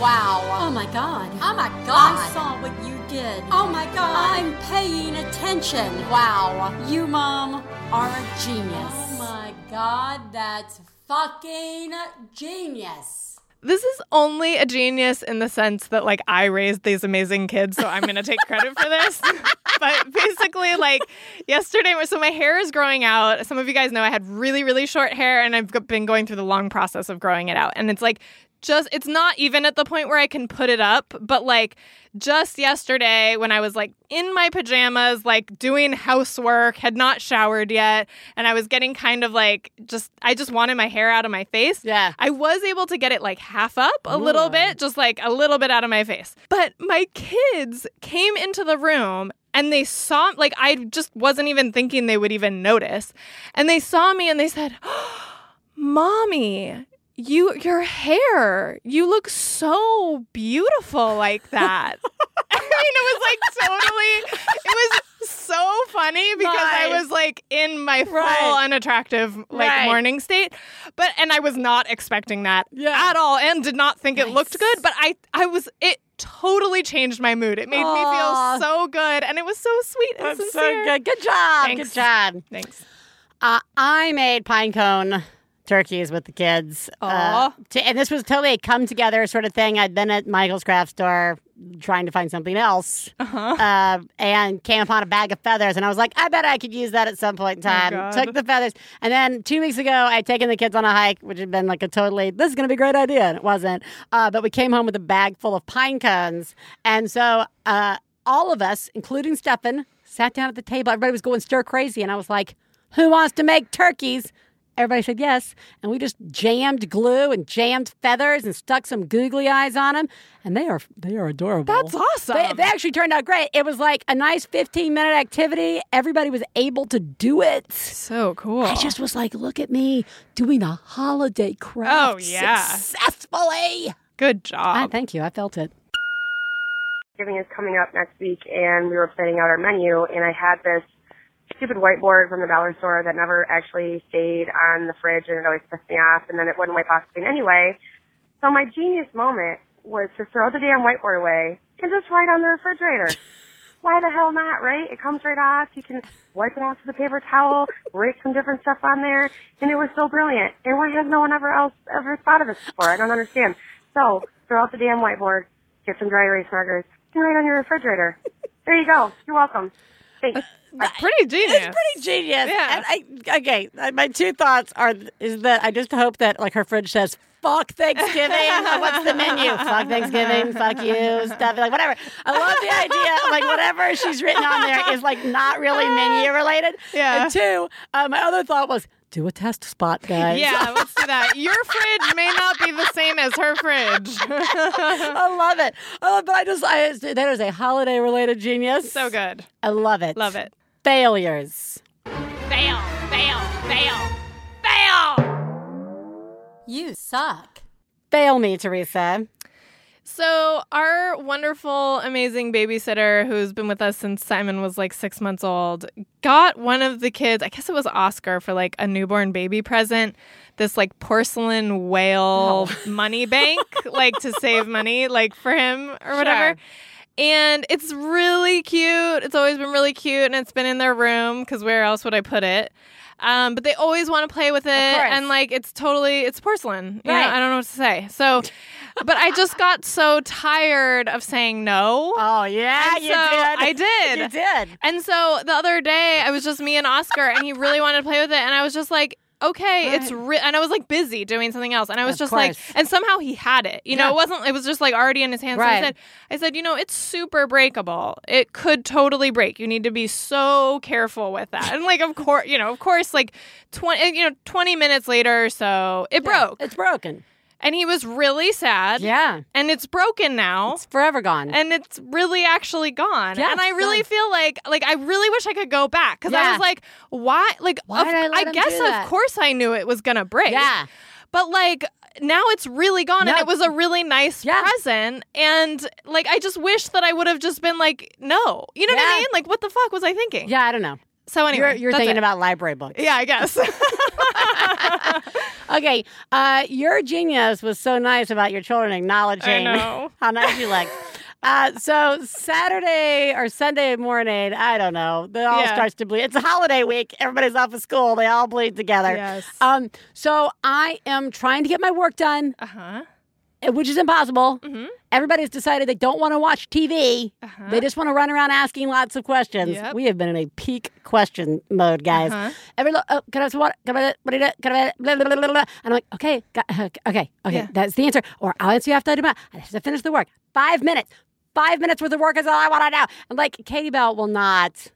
Wow. Oh my god. Oh my God. I saw what you did. Oh my god. I'm paying attention. Wow. You, Mom, are a genius. Oh my god, that's fucking genius. This is only a genius in the sense that like I raised these amazing kids, so I'm gonna take credit for this. but basically, like yesterday, so my hair is growing out. Some of you guys know I had really, really short hair, and I've been going through the long process of growing it out. And it's like just it's not even at the point where I can put it up, but like just yesterday when I was like in my pajamas, like doing housework, had not showered yet, and I was getting kind of like just I just wanted my hair out of my face. Yeah. I was able to get it like half up a little bit, just like a little bit out of my face. But my kids came into the room and they saw like I just wasn't even thinking they would even notice. And they saw me and they said, "Mommy, you your hair, you look so beautiful like that." I mean, it was like totally it was so funny because I was like in my full Right. unattractive like Right. morning state. But and I was not expecting that Yeah. at all and did not think it looked good, but I I was it totally changed my mood. It made Aw. me feel so good and it was so sweet and That's so good. Good job. Thanks. Good job. Thanks. Uh, I made pine cone turkeys with the kids. Uh, to, and this was totally a come together sort of thing. I'd been at Michael's craft store trying to find something else Uh-huh. uh, and came upon a bag of feathers. And I was like, I bet I could use that at some point in time. Oh, Took the feathers. And then two weeks ago, I'd taken the kids on a hike, which had been like a totally, this is going to be a great idea. And it wasn't. Uh, but we came home with a bag full of pine cones. And so uh, all of us, including Stefan, sat down at the table. Everybody was going stir crazy. And I was like, who wants to make turkeys? Everybody said yes. And we just jammed glue and jammed feathers and stuck some googly eyes on them. And they are they are adorable. That's awesome. They, they actually turned out great. It was like a nice 15 minute activity. Everybody was able to do it. so cool. I just was like, look at me doing a holiday craft Oh, yeah. successfully. Good Ah, job. thank you. I felt it. Thanksgiving is coming up next week, and we were planning out our menu, and I had this stupid whiteboard from the dollar store that never actually stayed on the fridge, and it always pissed me off, and then it wouldn't wipe off thing anyway. So my genius moment was to throw the damn whiteboard away and just write on the refrigerator. Why the hell not, right? It comes right off. You can wipe it off with a paper towel, write some different stuff on there, and it was so brilliant. And why has no one ever else ever thought of this before? I don't understand. So throw out the damn whiteboard, get some dry erase markers, and write on your refrigerator. There you go. You're welcome. Thanks. Pretty genius. It's pretty genius. Yeah. And I, okay, uh, my two thoughts are is that I just hope that like her fridge says fuck Thanksgiving. What's the menu? Fuck Thanksgiving. Fuck you. Stuff like whatever. I love the idea. Like whatever she's written on there is like not really menu related. Yeah. And two, uh, my other thought was do a test spot, guys. Yeah, let's do that. Your fridge may not be the same as her fridge. I love it. Oh, but I just, I, that is a holiday related genius. so good. I love it. Love it. Failures. Fail, fail, fail, fail. You suck. Fail me, Theresa. So, our wonderful, amazing babysitter who's been with us since Simon was like six months old got one of the kids, I guess it was Oscar, for like a newborn baby present, this like porcelain whale oh. money bank, like to save money, like for him or whatever. And it's really cute. It's always been really cute, and it's been in their room because where else would I put it? Um, but they always want to play with it, and like it's totally it's porcelain. You know, I don't know what to say. So, but I just got so tired of saying no. Oh, yeah, And you so did. I did. You did. And so the other day, I was just me and Oscar, and he really wanted to play with it, and I was just like. Okay, it's re- and I was like busy doing something else, and I was Of just like, and somehow he had it. You know, it wasn't. It was just like already in his hands. So I said, I said, you know, it's super breakable. It could totally break. You need to be so careful with that. And like, of course, you know, of course, like twenty, you know, twenty minutes later or so, it broke, It's broken. And he was really sad. Yeah. and it's broken now It's forever gone. and it's really actually gone. Yeah, and I really gone. feel like like I really wish I could go back because I was like, why? Like, Why of- did I let him guess of course I knew it was gonna break. yeah. but like. Now it's really gone, and it was a really nice Yeah. present. And like, I just wish that I would have just been like, no, you know what I mean? Like, what the fuck was I thinking? Yeah, I don't know. So anyway, you're you're thinking it. about library books. Yeah, I guess. Okay, uh, your genius was so nice about your children acknowledging how nice you look. Uh, so Saturday or Sunday morning, I don't know. It all Yeah. starts to bleed. It's a holiday week. Everybody's off of school. They all bleed together. Yes. Um. So I am trying to get my work done. uh huh. Uh, which is impossible. Mhm. Everybody's decided they don't want to watch TV. Uh-huh. They just want to run around asking lots of questions. Yep. We have been in a peak question mode, guys. Uh-huh. Every lo- oh, can I have some water? Can I, what it? Can I, blah, blah, blah, blah, blah. And I'm like, okay, got, okay, okay, Yeah. that's the answer. Or I'll answer you after I do my, I have to finish the work. Five minutes. Five minutes worth of work is all I want to know. I'm like, Katie Bell will not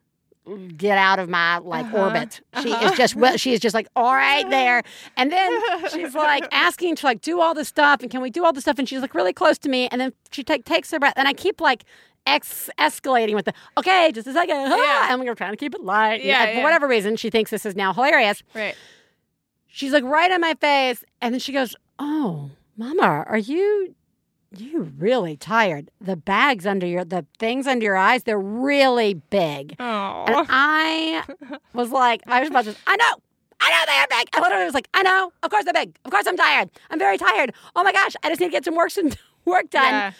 get out of my like Uh-huh. orbit. She is just well, she is just like all right there. And then she's like asking to like do all this stuff and can we do all this stuff? And she's like really close to me. And then she take takes her breath and I keep like ex escalating with the okay, just a second. ah," Yeah. And we're trying to keep it light. Yeah, And for whatever reason, she thinks this is now hilarious. Right. She's like right in my face, and then she goes, "Oh, Mama, are you you really tired? The bags under your the things under your eyes, they're really big." Oh. And I was like, I was about to, I know, I know they are big. I literally was like, I know, of course they're big. Of course I'm tired. I'm very tired. Oh my gosh, I just need to get some work, some work done. Yeah.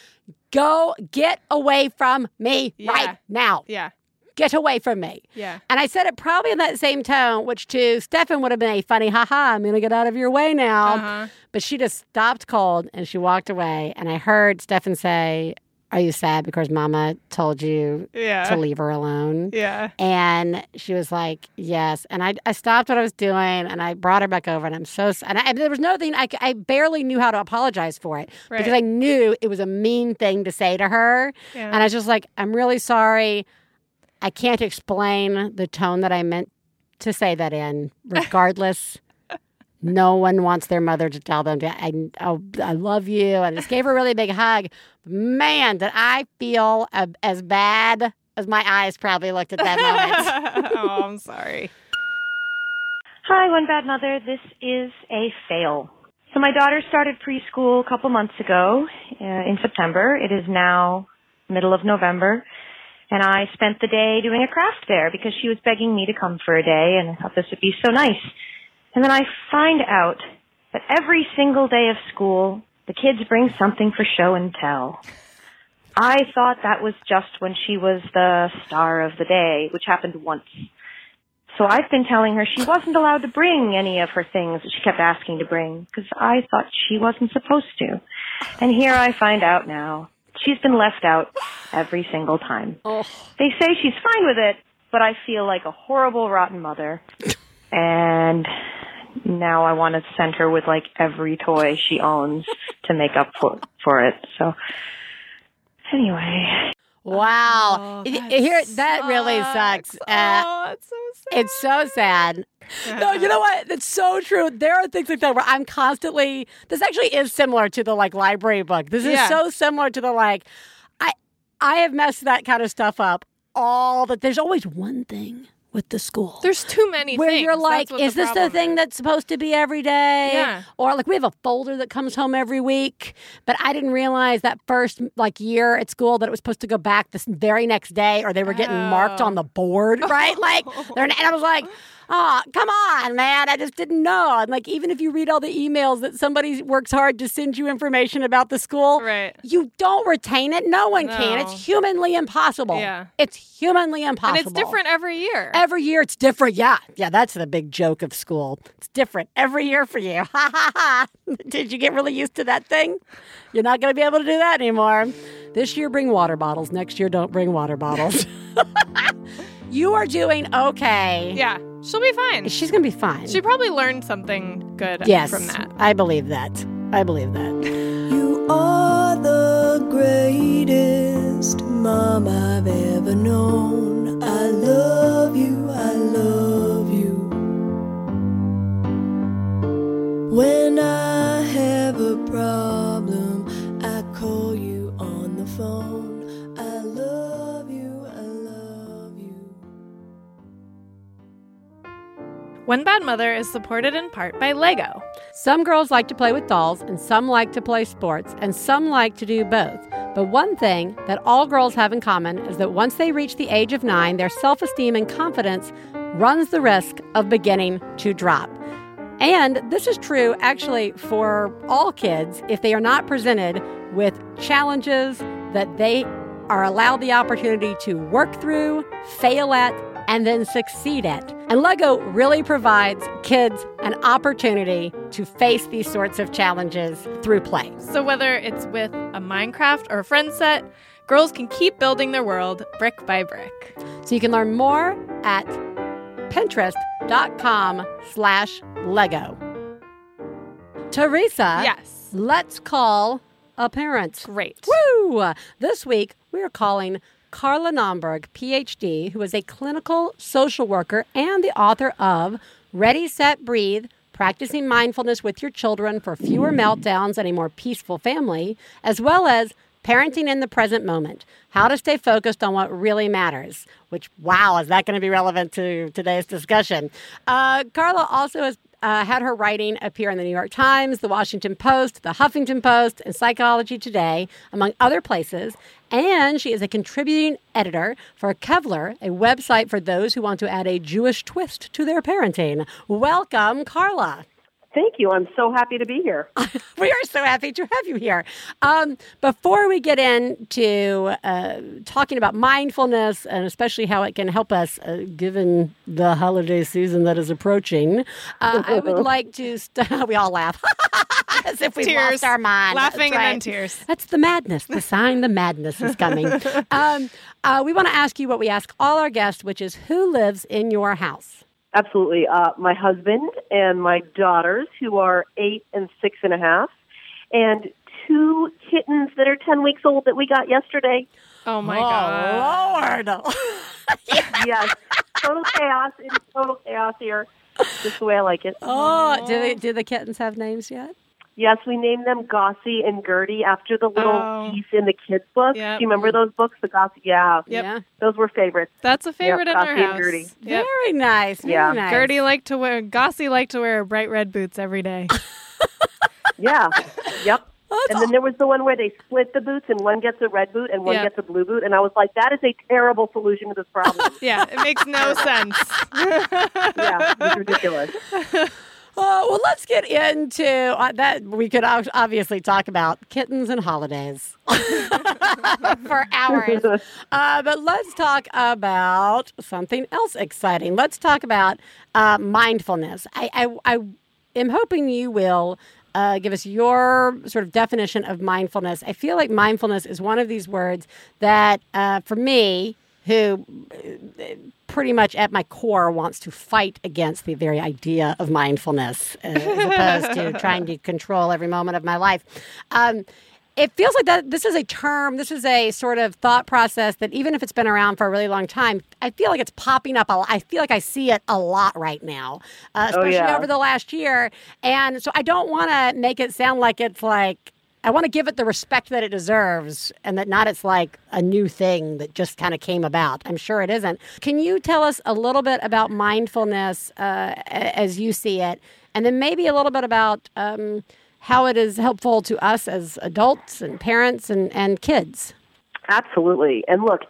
Go get away from me Yeah. right now. Yeah. Get away from me. Yeah. And I said it probably in that same tone, which to Stefan would have been a funny, haha, I'm going to get out of your way now. Uh-huh. But she just stopped cold and she walked away. And I heard Stefan say, Are you sad because mama told you Yeah. to leave her alone? Yeah. And she was like, Yes. And I, I stopped what I was doing and I brought her back over. And I'm so, and I, there was nothing, I barely knew how to apologize for it because I knew it was a mean thing to say to her. Yeah. And I was just like, I'm really sorry. I can't explain the tone that I meant to say that in, regardless. no one wants their mother to tell them, to, I, oh, I love you. And I just gave her a really big hug. Man, did I feel a, as bad as my eyes probably looked at that moment. oh, I'm sorry. Hi, One Bad Mother. This is a fail. So my daughter started preschool a couple months ago uh, in September. It is now middle of November. And I spent the day doing a craft fair because she was begging me to come for a day and I thought this would be so nice. And then I find out that every single day of school, the kids bring something for show and tell. I thought that was just when she was the star of the day, which happened once. So I've been telling her she wasn't allowed to bring any of her things that she kept asking to bring because I thought she wasn't supposed to. And here I find out now. She's been left out every single time. Oh. They say she's fine with it, but I feel like a horrible, rotten mother. And now I want to send her with like every toy she owns to make up for, for it. So anyway, Wow. Oh, It- that it- Here, that really sucks. Uh, oh, it's so sad. It's so sad. No, you know what? It's so true. There are things like that where I'm constantly. This actually is similar to the like library book. This is Yeah. so similar to the like. I I have messed that kind of stuff up all that. There's always one thing with the school. There's too many where things. you're like, is is this the thing is. that's supposed to be every day? Yeah. Or like we have a folder that comes home every week, but I didn't realize that first like year at school that it was supposed to go back this very next day, or they were getting marked Oh. on the board, right? Like, they're, and I was like. Oh, come on, man. I just didn't know. And like, even if you read all the emails that somebody works hard to send you information about the school, Right. you don't retain it. No one can. It's humanly impossible. Yeah. It's humanly impossible. And it's different every year. Every year it's different. Yeah. Yeah, that's the big joke of school. It's different every year for you. Ha ha ha. Did you get really used to that thing? You're not going to be able to do that anymore. This year bring water bottles. Next year don't bring water bottles. you are doing okay. yeah, she'll be fine. She's going to be fine. She probably learned something good yes. from that. I believe that. I believe that. You are the greatest mom I've ever known. I love you, I love you. When I have a problem, I call you on the phone. One Bad Mother is supported in part by Lego. Some girls like to play with dolls, and some like to play sports, and some like to do both. But one thing that all girls have in common is that once they reach the age of nine, their self esteem and confidence runs the risk of beginning to drop. And this is true actually for all kids if they are not presented with challenges that they are allowed the opportunity to work through, fail at, and then succeed at. And Lego really provides kids an opportunity to face these sorts of challenges through play. So whether it's with a Minecraft or a friend set, girls can keep building their world brick by brick. So you can learn more at pinterest.com slash Lego. Theresa. yes. Let's call a parent. Great. Woo! This week, we are calling Carla Naumburg, PhD, who is a clinical social worker and the author of Ready, Set, Breathe Practicing Mindfulness with Your Children for Fewer Meltdowns and a More Peaceful Family, as well as Parenting in the Present Moment How to Stay Focused on What Really Matters. Which, wow, is that going to be relevant to today's discussion? Uh, Carla also has uh, had her writing appear in the New York Times, the Washington Post, the Huffington Post, and Psychology Today, among other places. And she is a contributing editor for Kveller, a website for those who want to add a Jewish twist to their parenting. Welcome, Carla. Thank you. I'm so happy to be here. we are so happy to have you here. Um, before we get into uh, talking about mindfulness and especially how it can help us, uh, given the holiday season that is approaching, uh, I would like to. St- we all laugh as if we Tears. lost our mind. Laughing That's and then tears. That's the madness, the sign the madness is coming. um, uh, we want to ask you what we ask all our guests, which is who lives in your house? Absolutely. Uh, my husband and my daughters, who are eight and six and a half, and two kittens that are 10 weeks old that we got yesterday. Oh my god. Lord. Yes. total chaos. It's total chaos here. Just the way I like it. oh, do, they, do the kittens have names yet? Yes, we named them Gossie and Gertie after the little Oh. piece in the kids' book. Yep. Do you remember those books? The Gossie? Yeah. Yep. Yeah. Those were favorites. That's a favorite in Gossie our and house. Gertie. Yep. Very nice. Very Yeah. nice. Gertie liked to wear Gossie liked to wear bright red boots every day. Yeah. yep. Oh, And then there was the one where they split the boots and one gets a red boot and one Yeah. gets a blue boot. And I was like, that is a terrible solution to this problem. yeah, it makes no sense. yeah, it's ridiculous. Oh, well, let's get into uh, that. We could obviously talk about kittens and holidays for hours. Uh, but let's talk about something else exciting. Let's talk about uh, mindfulness. I, I, I am hoping you will uh, give us your sort of definition of mindfulness. I feel like mindfulness is one of these words that, uh, for me, who uh, pretty much at my core wants to fight against the very idea of mindfulness uh, as opposed to trying to control every moment of my life. Um, it feels like that this is a term, this is a sort of thought process that even if it's been around for a really long time, I feel like it's popping up. A, I feel like I see it a lot right now, uh, especially yeah. over the last year. And so I don't want to make it sound like it's like I want to give it the respect that it deserves and that not it's like a new thing that just kind of came about. I'm sure it isn't. Can you tell us a little bit about mindfulness uh, as you see it? And then maybe a little bit about um, how it is helpful to us as adults and parents and, and kids. Absolutely. And look,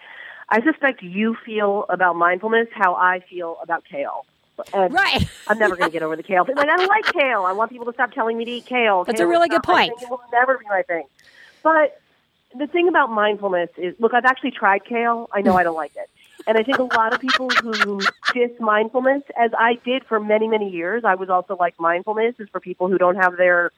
I suspect you feel about mindfulness how I feel about kale. And Right. I'm never going to get over the kale thing. Like, I don't like kale. I want people to stop telling me to eat kale. That's Kale a really good point. It will never be my thing. But the thing about mindfulness is, look, I've actually tried kale. I know I don't like it. And I think a lot of people who diss mindfulness, as I did for many, many years, I was also like mindfulness is for people who don't have their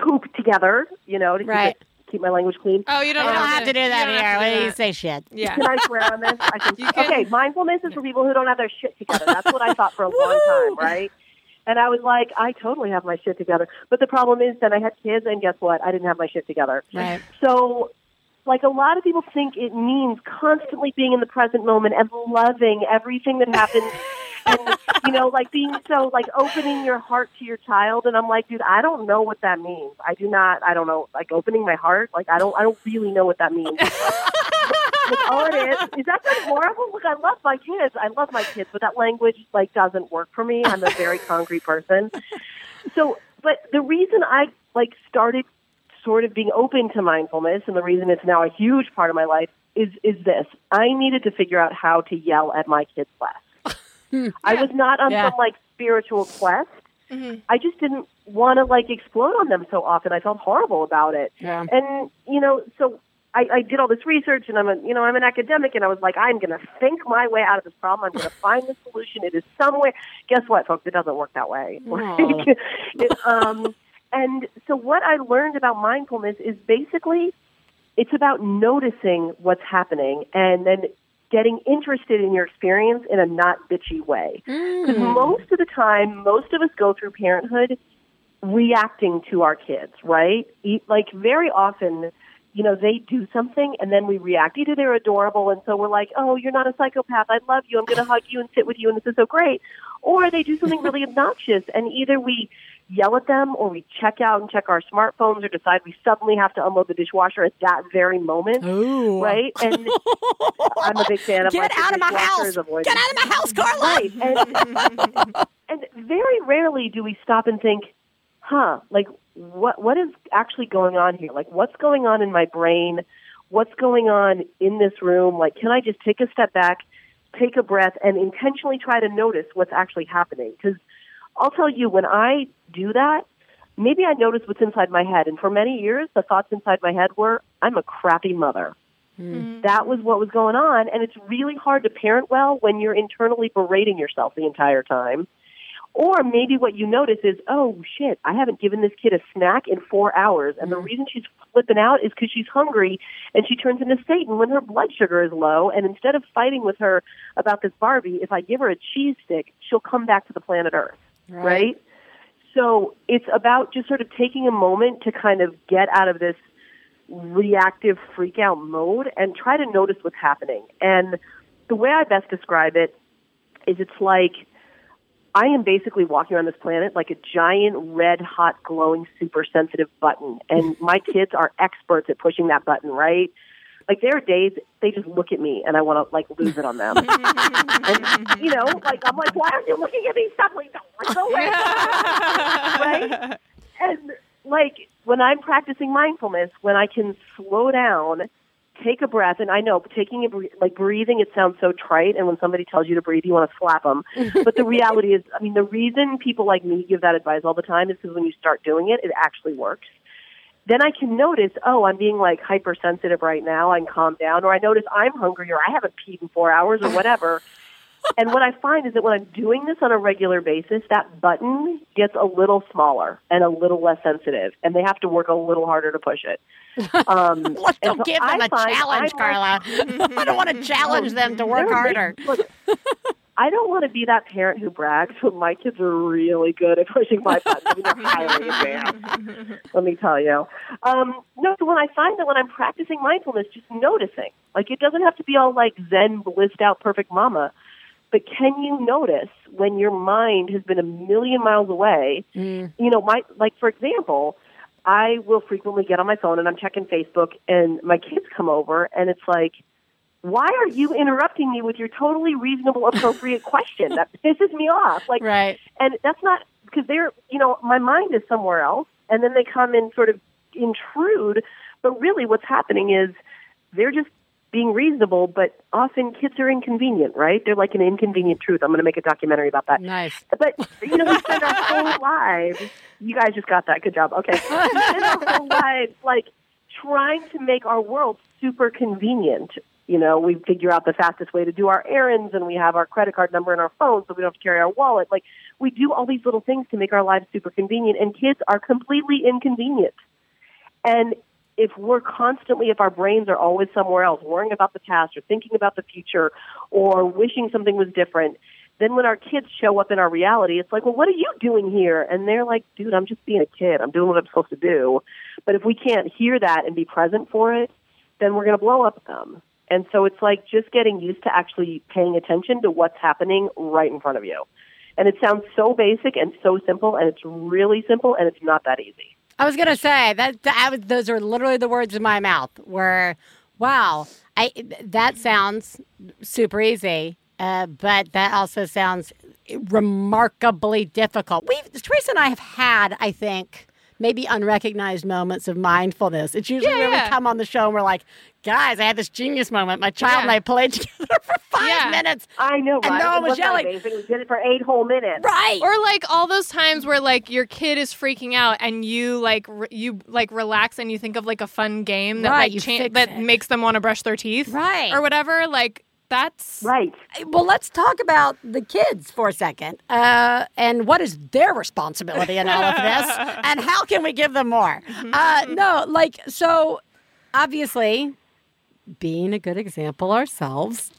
poop together, you know, to keep, Right. it, keep my language clean. Oh, you don't, don't have to do you that don't here. have to do do you that. say shit? Yeah. Can I swear on this? I can, can. Okay, mindfulness is for people who don't have their shit together. That's what I thought for a long time, right? And I was like, I totally have my shit together. But the problem is, then I had kids, and guess what? I didn't have my shit together. Right. So, like a lot of people think it means constantly being in the present moment and loving everything that happens. And you know, like being so like opening your heart to your child. And I'm like, dude, I don't know what that means. I do not. I don't know. Like opening my heart. Like I don't. I don't really know what that means. Like, all it is is that not horrible? Look, I love my kids. I love my kids, but that language like doesn't work for me. I'm a very concrete person. So, but the reason I like started sort of being open to mindfulness, and the reason it's now a huge part of my life is is this: I needed to figure out how to yell at my kids less. I was not on Yeah. some like spiritual quest. I just didn't want to like explode on them so often. I felt horrible about it. Yeah. And you know, so I, I did all this research and I'm a, you know, I'm an academic and I was like, I'm going to think my way out of this problem. I'm going to find the solution. It is somewhere. Guess what, folks? It doesn't work that way. It, um, and so what I learned about mindfulness is basically it's about noticing what's happening and then getting interested in your experience in a not bitchy way. Mm. Because most of the time, most of us go through parenthood reacting to our kids, right? Like very often, you know, they do something and then we react. Either they're adorable and so we're like, oh, you're not a psychopath. I love you. I'm going to hug you and sit with you and this is so great. Or they do something really obnoxious and either we yell at them or we check out and check our smartphones or decide we suddenly have to unload the dishwasher at that very moment. Ooh. Right? And I'm a big fan of Get out of my house. is. Get out of my house, Carla. Right. And, and very rarely do we stop and think, huh, like what what is actually going on here? Like what's going on in my brain? What's going on in this room? Like can I just take a step back, take a breath and intentionally try to notice what's actually happening? Cuz I'll tell you when I do that, maybe I notice what's inside my head and for many years the thoughts inside my head were I'm a crappy mother. Hmm. That was what was going on and it's really hard to parent well when you're internally berating yourself the entire time. Or maybe what you notice is, oh shit, I haven't given this kid a snack in four hours, and the hmm. reason she's flipping out is because she's hungry, and she turns into Satan when her blood sugar is low. And instead of fighting with her about this Barbie, if I give her a cheese stick, she'll come back to the planet Earth, right? So it's about just sort of taking a moment to kind of get out of this reactive freak out mode and try to notice what's happening. And the way I best describe it is it's like I am basically walking around this planet like a giant red hot glowing super sensitive button and my kids are experts at pushing that button, right? Like there are days they just look at me and I want to like lose it on them. and you know, like I'm like, why are you looking at me? Stop! Like, don't look away. right? And like when I'm practicing mindfulness, when I can slow down, take a breath, and I know taking a bre- like breathing, it sounds so trite, and when somebody tells you to breathe, you want to slap them. but the reality is, I mean, the reason people like me give that advice all the time is because when you start doing it, it actually works. Then I can notice, oh, I'm being like hypersensitive right now. I can calm down, or I notice I'm hungry, or I haven't peed in four hours, or whatever. and what I find is that when I'm doing this on a regular basis, that button gets a little smaller and a little less sensitive, and they have to work a little harder to push it. Um, Let's don't so give them a challenge, I'm Carla. I don't want to challenge them to work harder. amazing. Look, I don't want to be that parent who brags, but my kids are really good at pushing my buttons. I mean, they're highly advanced. Let me tell you. Um, no, so when I find that when I'm practicing mindfulness, just noticing, like it doesn't have to be all like Zen, blissed out, perfect mama, but can you notice when your mind has been a million miles away? You know, my like for example, I will frequently get on my phone and I'm checking Facebook, and my kids come over, and it's like why are you interrupting me with your totally reasonable, appropriate question? That pisses me off. Like, Right. and that's not because they're, you know, my mind is somewhere else, and then they come and sort of intrude. But really, what's happening is they're just being reasonable, but often kids are inconvenient, right? They're like an inconvenient truth. I'm going to make a documentary about that. Nice. But you know, we spend our whole lives. You guys just got that. Good job. Okay, we spend our whole lives like trying to make our world super convenient. You know, we figure out the fastest way to do our errands, and we have our credit card number in our phone, so we don't have to carry our wallet. Like we do all these little things to make our lives super convenient, and kids are completely inconvenient. And if we're constantly, if our brains are always somewhere else, worrying about the past or thinking about the future or wishing something was different, then when our kids show up in our reality, it's like, well, what are you doing here? And they're like, dude, I'm just being a kid. I'm doing what I'm supposed to do. But if we can't hear that and be present for it, then we're going to blow up them. And so it's like just getting used to actually paying attention to what's happening right in front of you. And it sounds so basic and so simple, and it's really simple, and it's not that easy. I was gonna say that, was, those are literally the words in my mouth. Where, wow, I that sounds super easy, uh, but that also sounds remarkably difficult. We Theresa and I have had, I think, maybe unrecognized moments of mindfulness. It's usually Yeah, when yeah. we come on the show and we're like, guys, I had this genius moment. My child and I played together for five Yeah. minutes. I know, And right? no one It was yelling. amazing. We did it for eight whole minutes. Right. Or like all those times where like your kid is freaking out and you like re- you like relax and you think of like a fun game that Right, like cha- that it. makes them want to brush their teeth Right. or whatever. Like that's Right. Well, let's talk about the kids for a second. Uh, and what is their responsibility in all of this? and how can we give them more? Uh, no, like, so obviously, being a good example ourselves.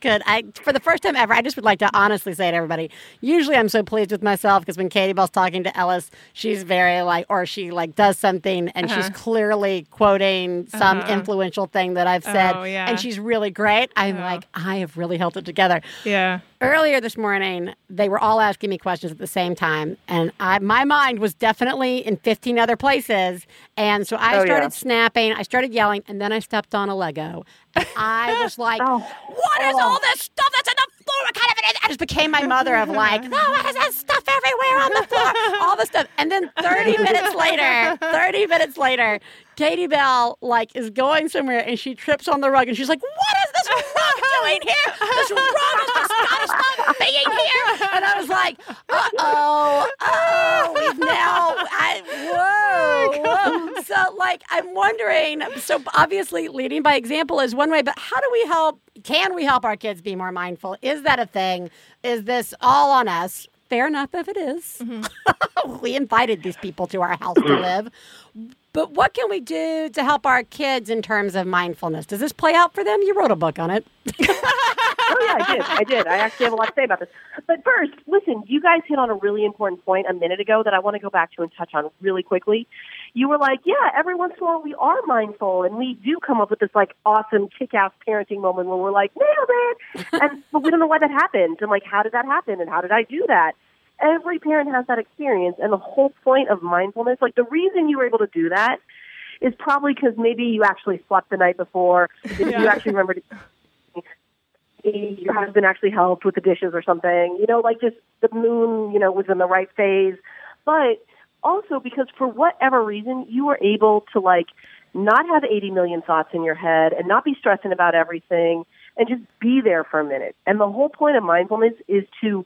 Good. I for the first time ever, I just would like to honestly say to everybody. Usually, I'm so pleased with myself because when Katie Bell's talking to Ellis, she's very like, or she like does something and she's uh-huh. clearly quoting some uh-huh. influential thing that I've said, Oh, yeah. and she's really great. I'm like, I have really held it together yeah. Earlier this morning they were all asking me questions at the same time and I, my mind was definitely in 15 other places and so i Oh, started yeah. snapping i started yelling and then i stepped on a lego and i was like Oh. what is oh. all this stuff that's on the floor what kind of it is i just became my mother of like no it has stuff everywhere on the floor all the stuff and then 30 minutes later 30 minutes later Katie Bell like is going somewhere and she trips on the rug and she's like, "What is this rug doing here? This rug is just got to stop being here." And I was like, "Uh oh, oh, we've now, I, whoa, whoa." So like, I'm wondering. So obviously, leading by example is one way, but how do we help? Can we help our kids be more mindful? Is that a thing? Is this all on us? Fair enough if it is. we invited these people to our house to live. But what can we do to help our kids in terms of mindfulness? Does this play out for them? You wrote a book on it. Oh yeah, I did. I did. I actually have a lot to say about this. But first, listen, you guys hit on a really important point a minute ago that I want to go back to and touch on really quickly. You were like, yeah, every once in a while we are mindful and we do come up with this like awesome kick-ass parenting moment where we're like, nailed it, and but we don't know why that happened and like how did that happen and how did I do that? Every parent has that experience, and the whole point of mindfulness, like the reason you were able to do that, is probably because maybe you actually slept the night before. If you actually remembered your husband actually helped with the dishes or something. You know, like just the moon, you know, was in the right phase. But also because for whatever reason you were able to like not have 80 million thoughts in your head and not be stressing about everything and just be there for a minute. And the whole point of mindfulness is to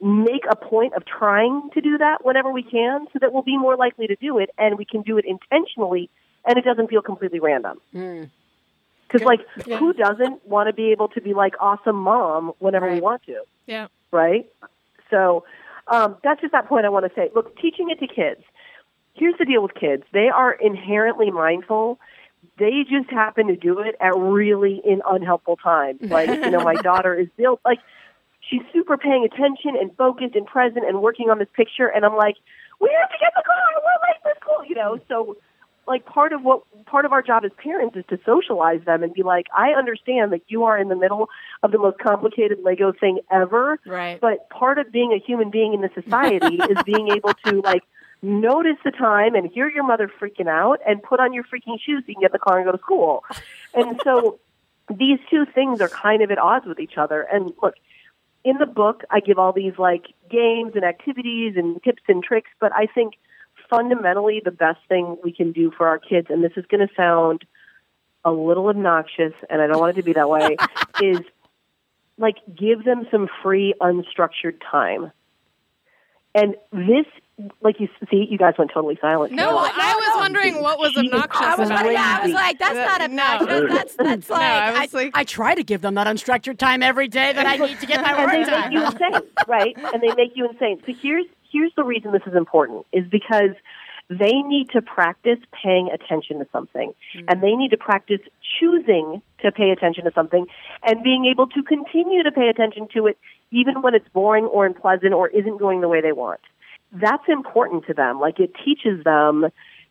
make a point of trying to do that whenever we can so that we'll be more likely to do it and we can do it intentionally and it doesn't feel completely random. Because, like, who doesn't want to be able to be like awesome mom whenever we want to? Yeah. right? So um, that's just that point I want to say. Look, teaching it to kids. Here's the deal with kids: they are inherently mindful. They just happen to do it at really in unhelpful times. Like you know, my daughter is built like she's super paying attention and focused and present and working on this picture, and I'm like, we have to get the car. We're late for school. You know, so like part of what part of our job as parents is to socialize them and be like, I understand that you are in the middle of the most complicated Lego thing ever. Right. But part of being a human being in this society is being able to like notice the time and hear your mother freaking out and put on your freaking shoes so you can get in the car and go to school. And so these two things are kind of at odds with each other. And look, in the book, I give all these like games and activities and tips and tricks, but I think fundamentally the best thing we can do for our kids, and this is going to sound a little obnoxious, and I don't want it to be that way, is like give them some free, unstructured time. And this, like you see, you guys went totally silent. No, You're I like, was wondering what was Jesus obnoxious I was, about crazy. yeah, I was like, that's That- not no. obnoxious. That's that's like, I I, was like- I try to give them that unstructured time every day that I need to get my work done. and they make you done. insane, right? And they make you insane. So here's here's the reason this is important is because they need to practice paying attention to something, hmm. and they need to practice choosing to pay attention to something, and being able to continue to pay attention to it even when it's boring or unpleasant or isn't going the way they want. That's important to them. Like it teaches them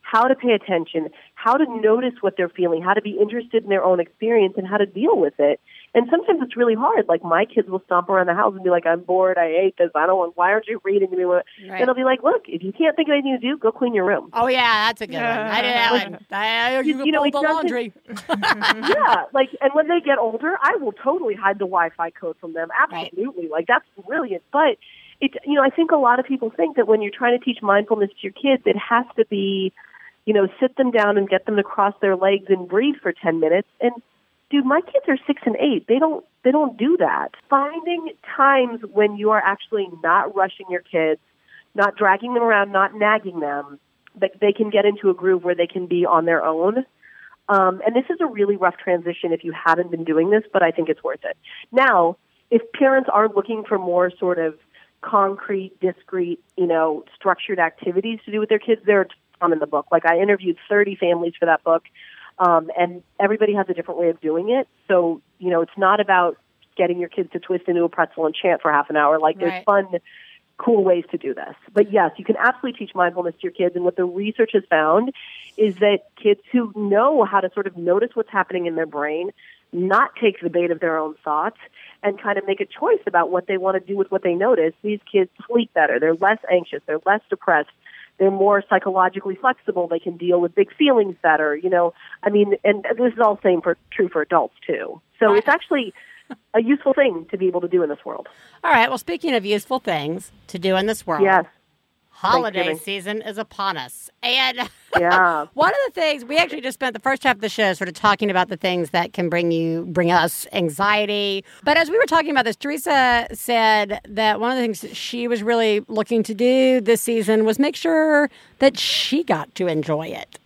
how to pay attention, how to notice what they're feeling, how to be interested in their own experience, and how to deal with it. And sometimes it's really hard. Like my kids will stomp around the house and be like, "I'm bored. I hate this. I don't want. Why aren't you reading to me?" Right. And I'll be like, "Look, if you can't think of anything to do, go clean your room." Oh yeah, that's a good one. I did that one. I, you, You- you know, the laundry. yeah, like, and when they get older, I will totally hide the Wi-Fi code from them. Right. Absolutely, like that's brilliant. But it, you know, I think a lot of people think that when you're trying to teach mindfulness to your kids, it has to be, you know, sit them down and get them to cross their legs and breathe for 10 minutes. And dude, my kids are six and eight. They don't, they don't do that. Finding times when you are actually not rushing your kids, not dragging them around, not nagging them, that they can get into a groove where they can be on their own. Um, and this is a really rough transition if you haven't been doing this, but I think it's worth it. Now, if parents are looking for more sort of concrete, discrete, you know, structured activities to do with their kids, there are some in the book. Like I interviewed 30 families for that book, um, and everybody has a different way of doing it. So, you know, it's not about getting your kids to twist into a pretzel and chant for half an hour. Like Right. there's fun, cool ways to do this. But yes, you can absolutely teach mindfulness to your kids. And what the research has found is that kids who know how to sort of notice what's happening in their brain, not take the bait of their own thoughts, and kind of make a choice about what they want to do with what they notice, these kids sleep better. They're less anxious. They're less depressed. They're more psychologically flexible. They can deal with big feelings better. You know, I mean, and this is all same for true for adults too. So it's actually a useful thing to be able to do in this world. All right. Well, speaking of useful things to do in this world, Yes. Holiday season is upon us. And Yeah. one of the things we actually just spent the first half of the show sort of talking about the things that can bring you bring us anxiety. But as we were talking about this, Theresa said that one of the things that she was really looking to do this season was make sure that she got to enjoy it.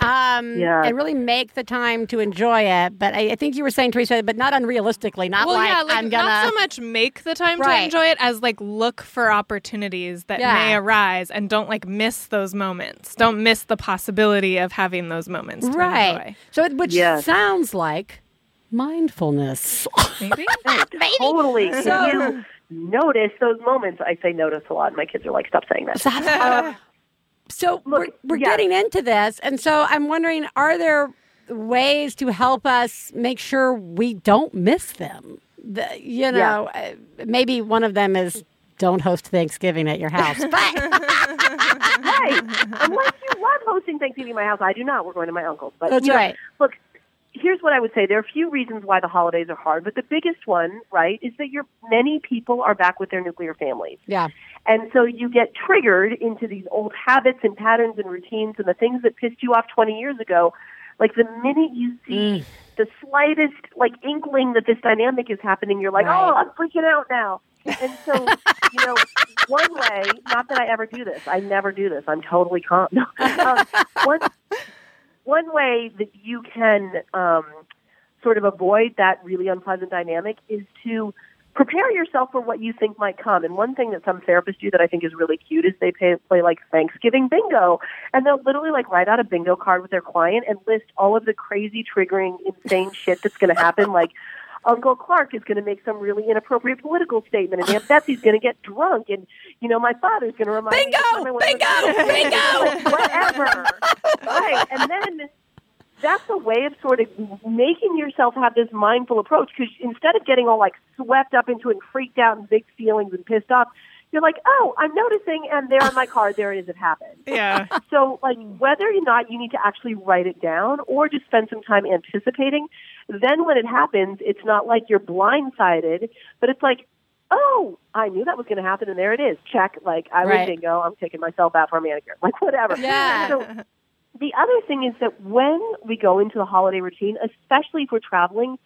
Um, Yeah. and really make the time to enjoy it. But I, I think you were saying, Theresa, but not unrealistically, not well, like, yeah, like I'm gonna. not so much make the time Right. to enjoy it as like look for opportunities that Yeah. may arise and don't like miss those moments. Don't miss the possibility of having those moments. To right. Enjoy. So, it, which Yes. sounds like mindfulness. Maybe. Totally. So- Can you notice those moments? I say notice a lot. My kids are like, stop saying that. Um, So we're, we're yeah. getting into this, and so I'm wondering: Are there ways to help us make sure we don't miss them? The, you know, uh, maybe one of them is don't host Thanksgiving at your house. But right. Unless you love hosting Thanksgiving in my house, I do not. We're going to my uncle's. But That's you know, right. Look, here's what I would say. There are a few reasons why the holidays are hard, but the biggest one, right, is that you're many people are back with their nuclear families. yeah, And so you get triggered into these old habits and patterns and routines and the things that pissed you off 20 years ago. Like the minute you see the slightest like inkling that this dynamic is happening, you're like, Right. oh, I'm freaking out now. And so, you know, one way, not that I ever do this, I never do this. I'm totally calm. Um, one, one way that you can um, sort of avoid that really unpleasant dynamic is to prepare yourself for what you think might come. And one thing that some therapists do that I think is really cute is they pay, play like Thanksgiving bingo, and they'll literally like write out a bingo card with their client and list all of the crazy, triggering, insane shit that's going to happen, like. Uncle Clark is going to make some really inappropriate political statement, and Aunt Betsy's going to get drunk, and you know my father's going to remind me. Bingo! of the time I went to- Bingo! Like, whatever. right, and then that's a way of sort of making yourself have this mindful approach because instead of getting all like swept up into it and freaked out and big feelings and pissed off, you're like, oh, I'm noticing, and there on my card, there it is, it happened. Yeah. So, like, whether or not you need to actually write it down or just spend some time anticipating, then when it happens, it's not like you're blindsided, but it's like, oh, I knew that was going to happen, and there it is. Check. Like, I Right. was bingo. I'm taking myself out for a manicure. Like, whatever. Yeah. So, the other thing is that when we go into the holiday routine, especially if we're traveling,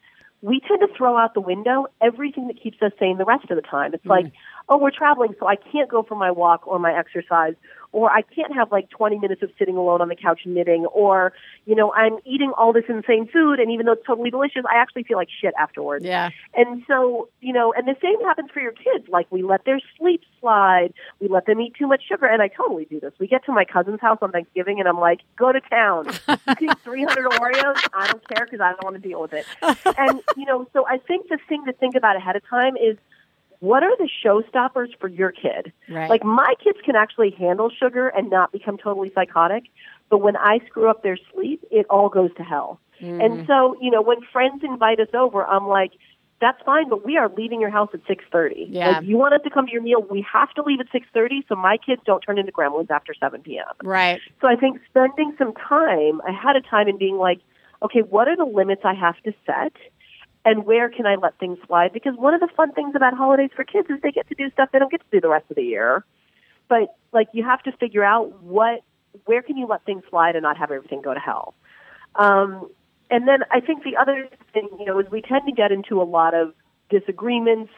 we tend to throw out the window everything that keeps us sane the rest of the time. It's mm. like, oh, we're traveling, so I can't go for my walk or my exercise, or I can't have like 20 minutes of sitting alone on the couch knitting, or, you know, I'm eating all this insane food, and even though it's totally delicious, I actually feel like shit afterwards. yeah, And so, you know, and the same happens for your kids. Like we let their sleep slide, we let them eat too much sugar, and I totally do this. We get to my cousin's house on Thanksgiving, and I'm like, go to town. Eat 300 Oreos. I don't care because I don't want to deal with it. And you know, so I think the thing to think about ahead of time is. What are the showstoppers for your kid? Right. Like my kids can actually handle sugar and not become totally psychotic, but when I screw up their sleep, it all goes to hell. Mm-hmm. And so, you know, when friends invite us over, I'm like, that's fine, but we are leaving your house at 6:30. Yeah. Like, you want us to come to your meal, we have to leave at 6:30 so my kids don't turn into gremlins after 7 p.m. right. So I think spending some time ahead of time and being like, okay, what are the limits I have to set? And where can I let things slide? Because one of the fun things about holidays for kids is they get to do stuff they don't get to do the rest of the year. But like you have to figure out what where can you let things slide and not have everything go to hell. Um, and then I think the other thing, you know, is we tend to get into a lot of disagreements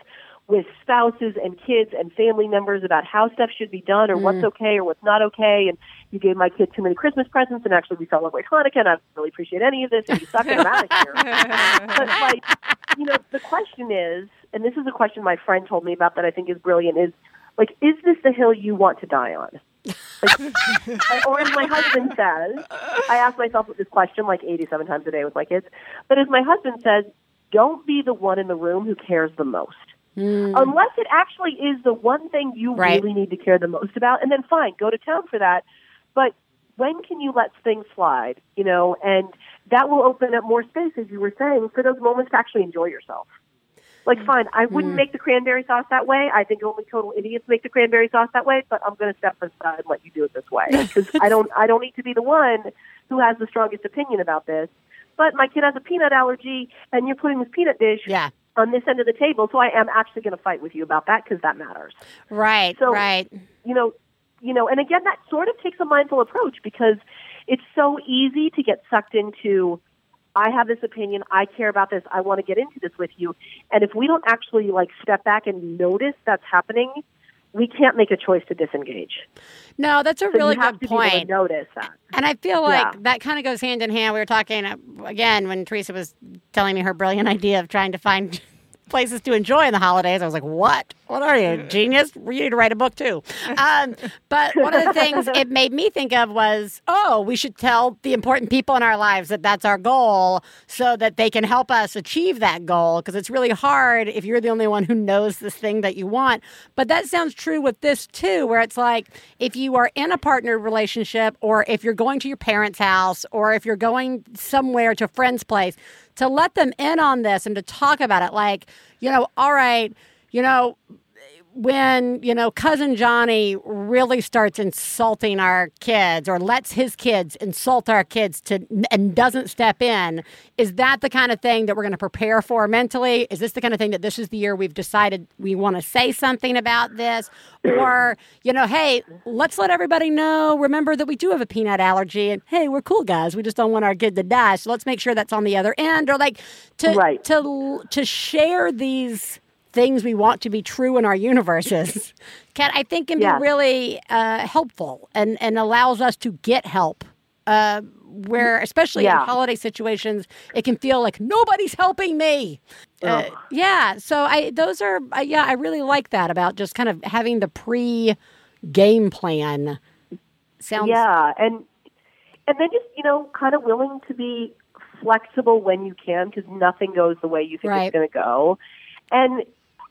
with spouses and kids and family members about how stuff should be done or what's mm. okay or what's not okay. And you gave my kid too many Christmas presents and actually we celebrate Hanukkah and I don't really appreciate any of this and you suck and I'm out of here. but like, you know, the question is, and this is a question my friend told me about that I think is brilliant, is like, is this the hill you want to die on? Like, or as my husband says, I ask myself this question like 87 times a day with my kids, but as my husband says, don't be the one in the room who cares the most. Hmm. Unless it actually is the one thing you Right. really need to care the most about, and then fine, go to town for that. But when can you let things slide, you know, and that will open up more space, as you were saying, for those moments to actually enjoy yourself. Like, hmm. fine, I wouldn't hmm. make the cranberry sauce that way. I think only total idiots make the cranberry sauce that way. But I'm going to step aside and let you do it this way because I don't. I don't need to be the one who has the strongest opinion about this. But my kid has a peanut allergy, and you're putting this peanut dish Yeah. On this end of the table, so I am actually going to fight with you about that because that matters Right. So- right. you know, you know, and again, that sort of takes a mindful approach because it's so easy to get sucked into. I have this opinion. I care about this. I want to get into this with you. And if we don't actually like step back and notice that's happening, we can't make a choice to disengage. No, that's a So really good to be able point. notice that. And I feel like Yeah. that kind of goes hand in hand. We were talking uh, again when Theresa was telling me her brilliant idea of trying to find places to enjoy in the holidays. I was like, "What? What are you, genius? You need to write a book too." Um, but one of the things it made me think of was, "Oh, we should tell the important people in our lives that that's our goal, so that they can help us achieve that goal." Because it's really hard if you're the only one who knows this thing that you want. But that sounds true with this too, where it's like if you are in a partner relationship, or if you're going to your parents' house, or if you're going somewhere to a friend's place, to let them in on this and to talk about it. Like, you know, all right, you know, when you know cousin johnny really starts insulting our kids or lets his kids insult our kids to and doesn't step in is that the kind of thing that we're going to prepare for mentally? Is this the kind of thing that this is the year we've decided we want to say something about this? Or you know hey let's let everybody know remember that we do have a peanut allergy and hey we're cool guys we just don't want our kid to die so let's make sure that's on the other end. Or like to Right. to to share these things we want to be true in our universes can I think can be really uh, helpful and and allows us to get help. Uh, where especially in holiday situations, it can feel like nobody's helping me. Uh, yeah, so I those are uh, yeah I really like that about just kind of having the pre game plan. Sounds Yeah, and and then just you know, kind of willing to be flexible when you can because nothing goes the way you think Right. it's going to go. And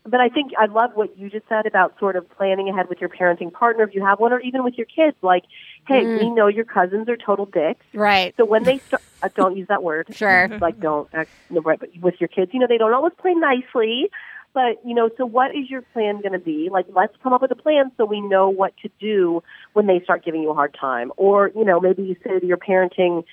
but I think I love what you just said about sort of planning ahead with your parenting partner if you have one, or even with your kids. Like, hey, we know your cousins are total dicks. right. So when they start, uh, don't use that word. Sure. Like, don't act, no, right. But with your kids, you know, they don't always play nicely. But you know, so what is your plan going to be? Like, let's come up with a plan so we know what to do when they start giving you a hard time. Or you know, maybe you say to your parenting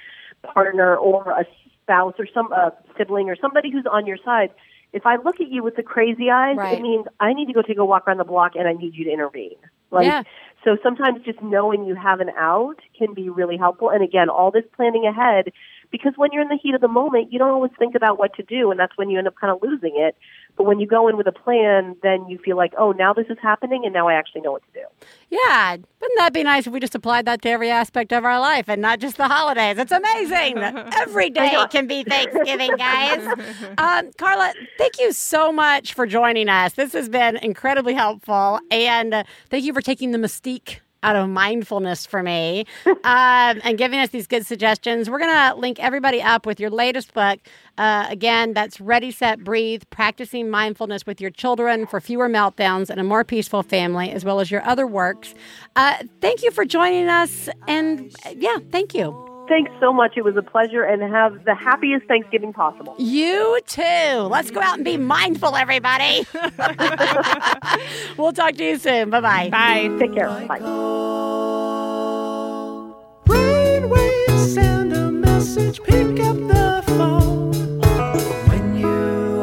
partner or a spouse or some uh, sibling or somebody who's on your side. If I look at you with the crazy eyes, Right. it means I need to go take a walk around the block and I need you to intervene. Like, Yeah. so sometimes just knowing you have an out can be really helpful. And again, all this planning ahead, because when you're in the heat of the moment, you don't always think about what to do, and that's when you end up kind of losing it. But when you go in with a plan, then you feel like, oh, now this is happening, and now I actually know what to do. Yeah, wouldn't that be nice if we just applied that to every aspect of our life and not just the holidays? It's amazing. every day can be Thanksgiving, guys. Um, Carla, thank you so much for joining us. This has been incredibly helpful, and uh, thank you for taking the mystique out of mindfulness for me um, and giving us these good suggestions. We're going to link everybody up with your latest book. Uh, again, that's Ready, Set, Breathe Practicing Mindfulness with Your Children for Fewer Meltdowns and a More Peaceful Family, as well as your other works. Uh, thank you for joining us. And uh, yeah, thank you. Thanks so much. It was a pleasure, and have the happiest Thanksgiving possible. You too. Let's go out and be mindful, everybody. we'll talk to you soon. Bye bye. Bye. Take care. Bye. Brainwaves send a message, pick up the phone. When you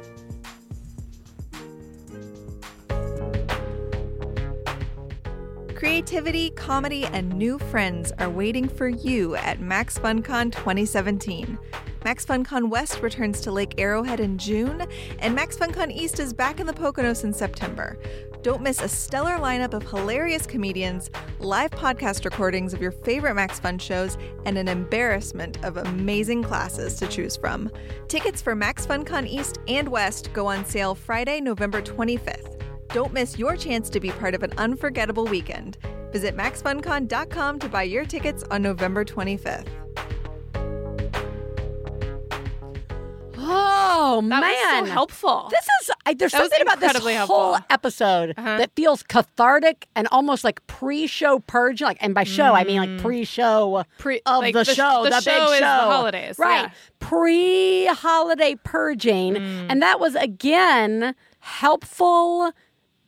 Creativity, comedy, and new friends are waiting for you at Max FunCon 2017. Max FunCon West returns to Lake Arrowhead in June, and Max FunCon East is back in the Poconos in September. Don't miss a stellar lineup of hilarious comedians, live podcast recordings of your favorite Max Fun shows, and an embarrassment of amazing classes to choose from. Tickets for Max FunCon East and West go on sale Friday, November 25th. Don't miss your chance to be part of an unforgettable weekend. Visit maxfuncon.com to buy your tickets on November 25th. Oh That man, was so helpful. This is I, there's That something about this whole helpful. episode Uh-huh. that feels cathartic and almost like pre-show purge. Like, and by show I mean like Mm. pre-show Pre- of like the, the show, the the, show big is show, the holidays, right? yeah. Pre-holiday purging, Mm. and that was again helpful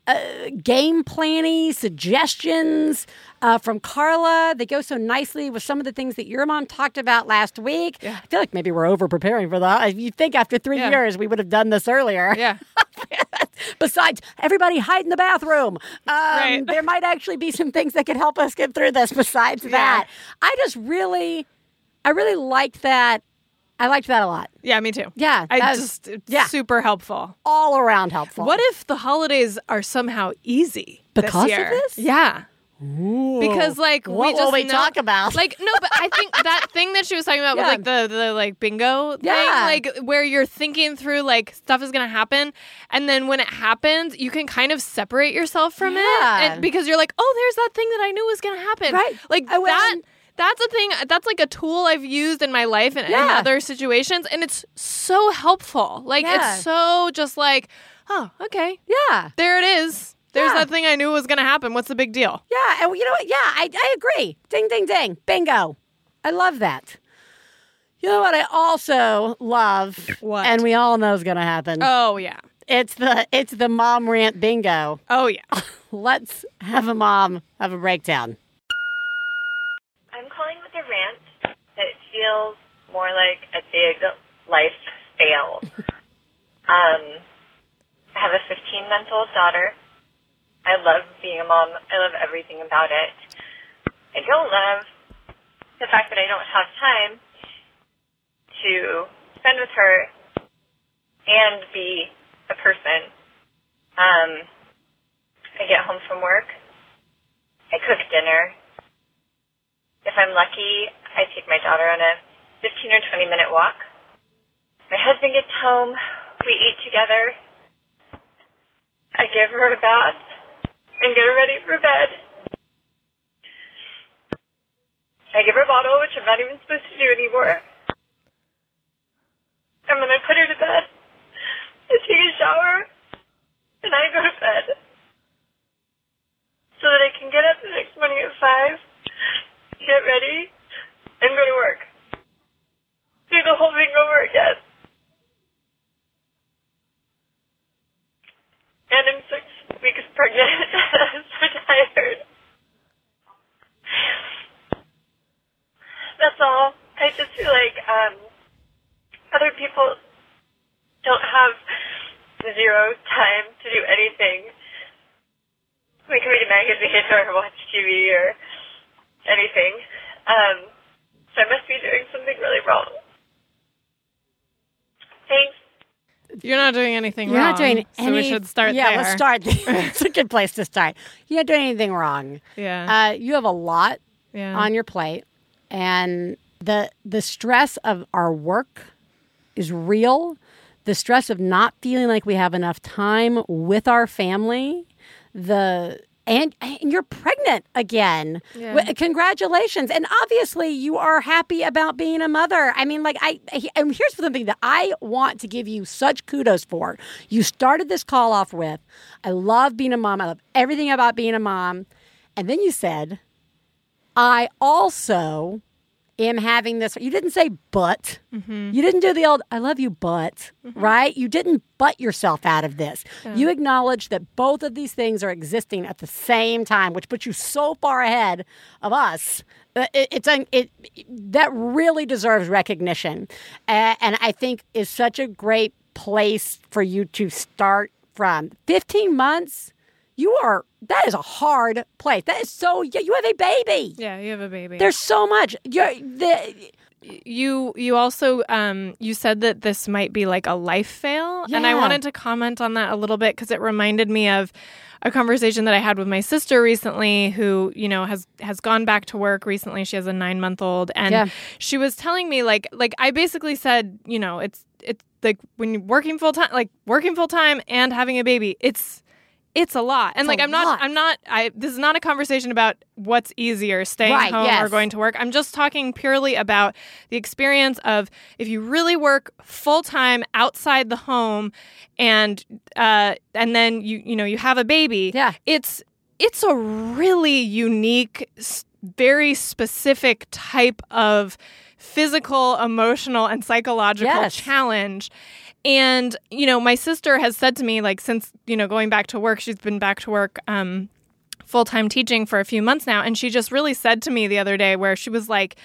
uh, game planning suggestions uh, from Carla. They go so nicely with some of the things that your mom talked about last week. I feel like maybe we're over preparing for that. You think after three Yeah. years we would have done this earlier. Yeah. Besides, everybody hide in the bathroom. Um, Right. There might actually be some things that could help us get through this. Besides that, I just really, I really like that. I liked that a lot. Yeah, me too. Yeah, I just it's yeah. super helpful. All around helpful. What if the holidays are somehow easy Because of this year? this? Yeah. Because like What we just we know- talk about? Like no, but I think that thing that she was talking about Yeah. was like the the like bingo Yeah. thing, like where you're thinking through like stuff is gonna happen, and then when it happens, you can kind of separate yourself from Yeah. it, and because you're like, oh, there's that thing that I knew was gonna happen, Right. Like I went- that. That's a thing. That's like a tool I've used in my life and in other situations, and it's so helpful. Like Yeah. it's so just like, oh, okay, Yeah. there it is. There's Yeah. that thing I knew was going to happen. What's the big deal? Yeah, and you know what? Yeah, I, I agree. Ding, ding, ding. Bingo. I love that. You know what I also love? What? And we all know is going to happen. Oh yeah. It's the it's the mom rant bingo. Oh yeah. Let's have a mom have a breakdown. I'm calling with a rant that feels more like a big life fail. um, I have a 15 month old daughter. I love being a mom. I love everything about it. I don't love the fact that I don't have time to spend with her and be a person. Um, I get home from work. I cook dinner. If I'm lucky, I take my daughter on a 15 or 20 minute walk. My husband gets home. We eat together. I give her a bath and get her ready for bed. I give her a bottle, which I'm not even supposed to do anymore. And then I put her to bed. I take a shower. And I go to bed. So that I can get up the next morning at 5 get ready, and go to work. Do the whole thing over again. And I'm six weeks pregnant. I'm so tired. That's all. I just feel like um, other people don't have zero time to do anything. We can read a magazine or watch TV or anything. Um, so I must be doing something really wrong. Thanks. You're not doing anything You're wrong. not doing so any. we should start yeah, there. let's start. it's a good place to start. You're not doing anything wrong. Yeah. Uh, you have a lot Yeah. on your plate, and the the stress of our work is real. The stress of not feeling like we have enough time with our family, the and and you're pregnant again. Yeah. W- Congratulations! And obviously, you are happy about being a mother. I mean, like I. I- And here's something that I want to give you such kudos for. You started this call off with, "I love being a mom. I love everything about being a mom," and then you said, "I also." Am having this. You didn't say but. Mm-hmm. You didn't do the old "I love you, but." Right? You didn't butt yourself out of this. Yeah. You acknowledge that both of these things are existing at the same time, which puts you so far ahead of us. Uh, It, it's un, it that really deserves recognition, uh, and I think is such a great place for you to start from. Fifteen months. You are that is a hard place. That is so. Yeah, you have a baby. Yeah, you have a baby. There's so much. You're the you you also um you said that this might be like a life fail and i wanted to comment on that a little bit because it reminded me of a conversation that i had with my sister recently who you know has has gone back to work recently she has a nine month old and Yeah. she was telling me like like i basically said you know it's it's like when you're working full time like working full time and having a baby it's it's a lot. And It's like I'm not lot. I'm not I this is not a conversation about what's easier, staying Right, home or going to work. I'm just talking purely about the experience of if you really work full time outside the home and uh and then you you know you have a baby. Yeah. It's it's a really unique very specific type of physical, emotional and psychological Yes. challenge. And, you know, my sister has said to me, like, since, you know, going back to work, she's been back to work um, full time teaching for a few months now. And she just really said to me the other day, where she was like,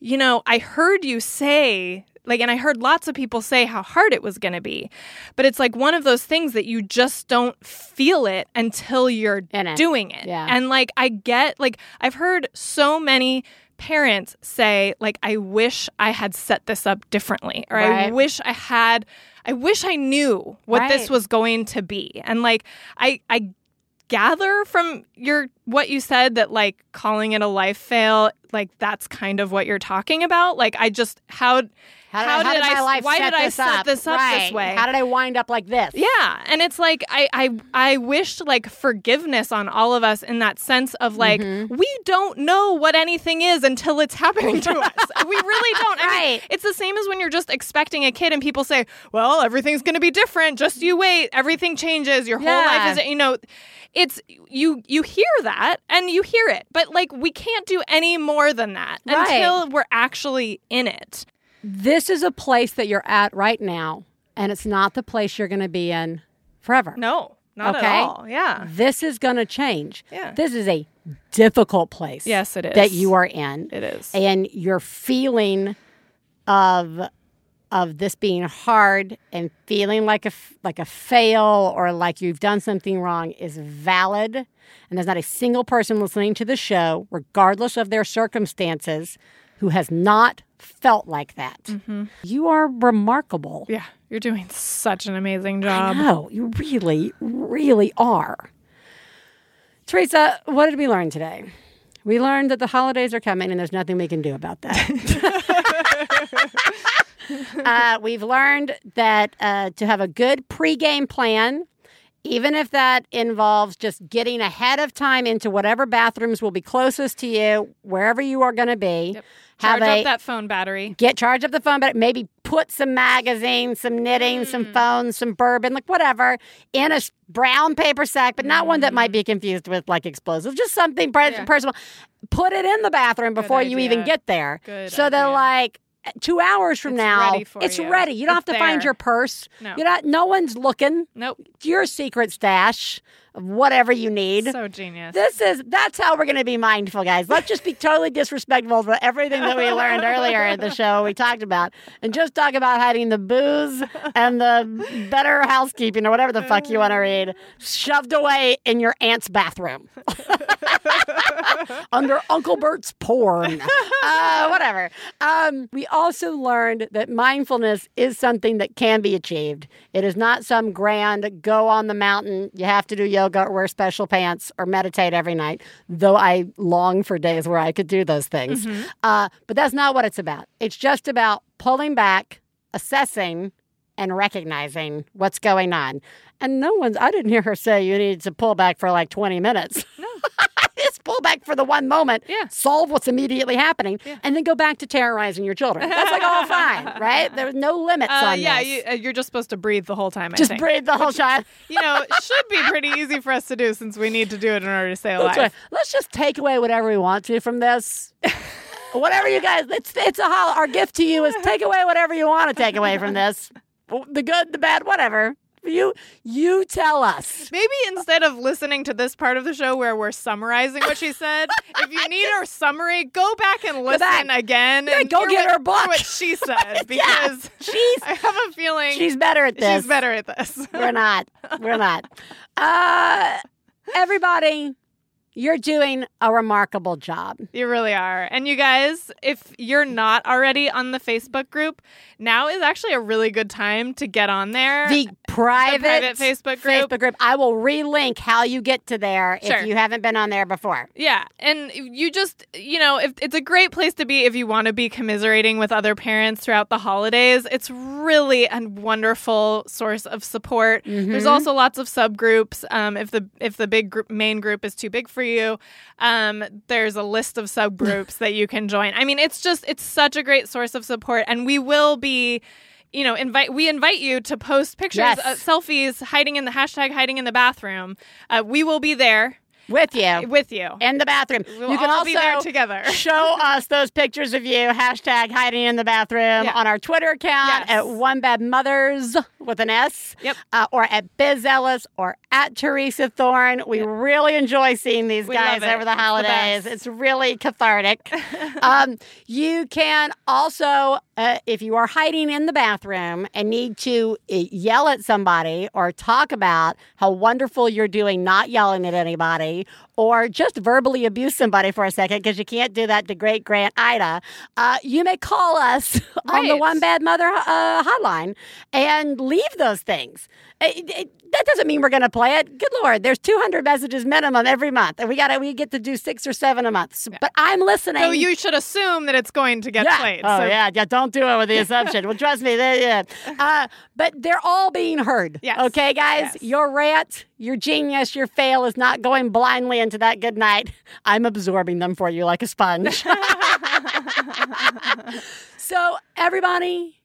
you know, I heard you say, like, and I heard lots of people say how hard it was going to be. But it's like one of those things that you just don't feel it until you're it. doing it. Yeah. And like, I get, like, I've heard so many parents say, like, I wish I had set this up differently, or I wish I had, I wish I knew what this was going to be. And like, I, I, gather from your what you said that like calling it a life fail like that's kind of what you're talking about like i just how How did, How how did I- my life why did I set up? this up this way? How did I wind up like this? yeah and it's like i i i wished like forgiveness on all of us in that sense of like Mm-hmm. we don't know what anything is until it's happening to us we really don't I mean, Right. it's the same as when you're just expecting a kid and people say well everything's going to be different just you wait everything changes your whole Yeah. life is you know it's you you hear that and you hear it but like we can't do any more than that Right. until we're actually in it This is a place that you're at right now, and it's not the place you're going to be in forever. no not Okay. at all yeah This is going to change. Yeah. This is a difficult place. Yes, it is. That you are in. It is. And your feeling of of this being hard and feeling like a like a fail or like you've done something wrong is valid. And there's not a single person listening to the show, regardless of their circumstances, who has not felt like that. Mm-hmm. You are remarkable. yeah you're doing such an amazing I job know. You really, really are. Theresa, what did we learn today? We learned that the holidays are coming and there's nothing we can do about that. uh, we've learned that uh, to have a good pregame plan, even if that involves just getting ahead of time into whatever bathrooms will be closest to you, wherever you are going to be. Yep. Charge a, up that phone battery get charge up the phone, but maybe put some magazines, some knitting, Mm. some phones, some bourbon, like whatever, in a brown paper sack, but not one that might be confused with like explosives. Just something Mm. Yeah. personal. Put it in the bathroom before you even get there, Good so that idea. like two hours from It's now, ready for it's you. ready. You don't It's have to find your purse. No. You're not. No one's looking. nope Your secret stash whatever you need. so genius This is that's how we're going to be mindful, guys. Let's just be totally disrespectful for everything that we learned earlier in the show we talked about, and just talk about hiding the booze and the better housekeeping or whatever the fuck you want to read shoved away in your aunt's bathroom under Uncle Bert's porn, uh, whatever. Um, we also learned that mindfulness is something that can be achieved. It is not some grand go on the mountain. You have to do yoga or wear special pants or meditate every night. Though I long for days where I could do those things. Uh, but that's not what it's about. It's just about pulling back, assessing, and recognizing what's going on. And no one's, I didn't hear her say you need to pull back for like 20 minutes. No. Just pull back for the one moment, Yeah. solve what's immediately happening, and then go back to terrorizing your children. That's like all fine, right? There's no limits Uh, on yeah, this. you, uh, you're just supposed to breathe the whole time. I Just think. breathe the whole time. You know, should be pretty easy for us to do since we need to do it in order to stay alive. Right. Let's just take away whatever we want to from this. whatever you guys, it's it's a hol- our gift to you is take away whatever you want to take away from this. The good, the bad, whatever. You you tell us. Maybe instead of listening to this part of the show where we're summarizing what she said, if you need her summary, go back and listen back. again. Yeah, and go get what, her book. What she said, Yeah, because she's I have a feeling she's better at this. She's better at this. We're not. We're not. Uh, everybody, you're doing a remarkable job. You really are. And you guys, if you're not already on the Facebook group, now is actually a really good time to get on there. The private, private Facebook group. Facebook group. I will relink how you get to there Sure. if you haven't been on there before. Yeah, and you just, you know, if it's a great place to be if you want to be commiserating with other parents throughout the holidays. It's really a wonderful source of support. There's Mhm. also lots of subgroups. Um, if the if the big group, main group is too big for you, um, there's a list of subgroups that you can join. I mean, it's just it's such a great source of support, and we will be. You know, invite we invite you to post pictures, Yes. uh, selfies, hiding in the hashtag hiding in the bathroom. Uh, we will be there with you, with you in the bathroom. We'll you can all also be there together. show us those pictures of you. Hashtag hiding in the bathroom Yeah. on our Twitter account Yes. at One Bad Mothers with an S. Yep. Uh, or at Biz Ellis or at Theresa Thorne. We really enjoy seeing these We guys over the It's the holidays. It's really cathartic. um, you can also, uh, if you are hiding in the bathroom and need to uh, yell at somebody or talk about how wonderful you're doing, not yelling at anybody, or just verbally abuse somebody for a second because you can't do that to great Grant Ida, uh, you may call us on the One Bad Mother uh, hotline and leave those things. It- it- that doesn't mean we're going to play it. Good lord, there's 200 messages minimum every month, and we got we get to do six or seven a month. So- But I'm listening. So you should assume that it's going to get yeah. played. Oh so yeah, yeah. Don't do it with the assumption. well, trust me. They, yeah. Uh, but they're all being heard. Yes. Okay, guys. Yes. Your rant, your genius, your fail is not going blindly into that good night. I'm absorbing them for you like a sponge. so everybody,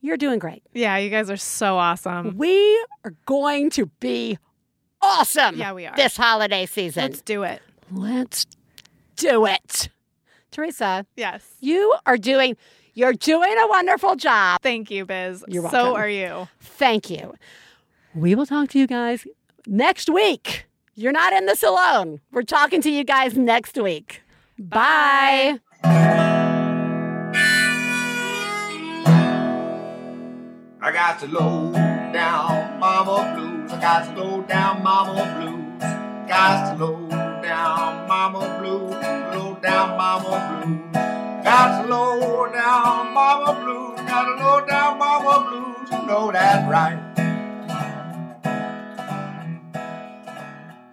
you're doing great. Yeah, you guys are so awesome. We are going to be awesome. Yeah, we are. This holiday season. Let's do it. Let's do it. Theresa, Yes. you are doing you're doing a wonderful job. Thank you, Biz. You're welcome. So are you. Thank you. We will talk to you guys next week. You're not in this alone. We're talking to you guys next week. Bye. I got to low down mama blues. I got to low down mama blues. Got to low down mama blues. Low down mama blues. Got to low down mama blues. Got to low down mama blues. You know that's right.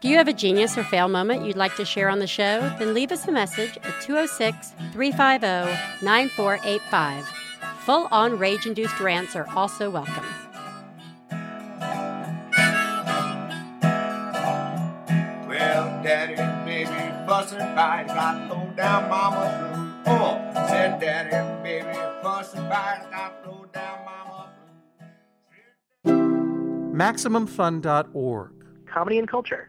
Do you have a genius or fail moment you'd like to share on the show? Then leave us a message at 206 350 9485. Full on rage induced rants are also welcome. Well, daddy, baby, fussing fight. Got to low down mama blues. Oh, said daddy, baby, fussing fight. Got to low down mama MaximumFun.org. Comedy and culture.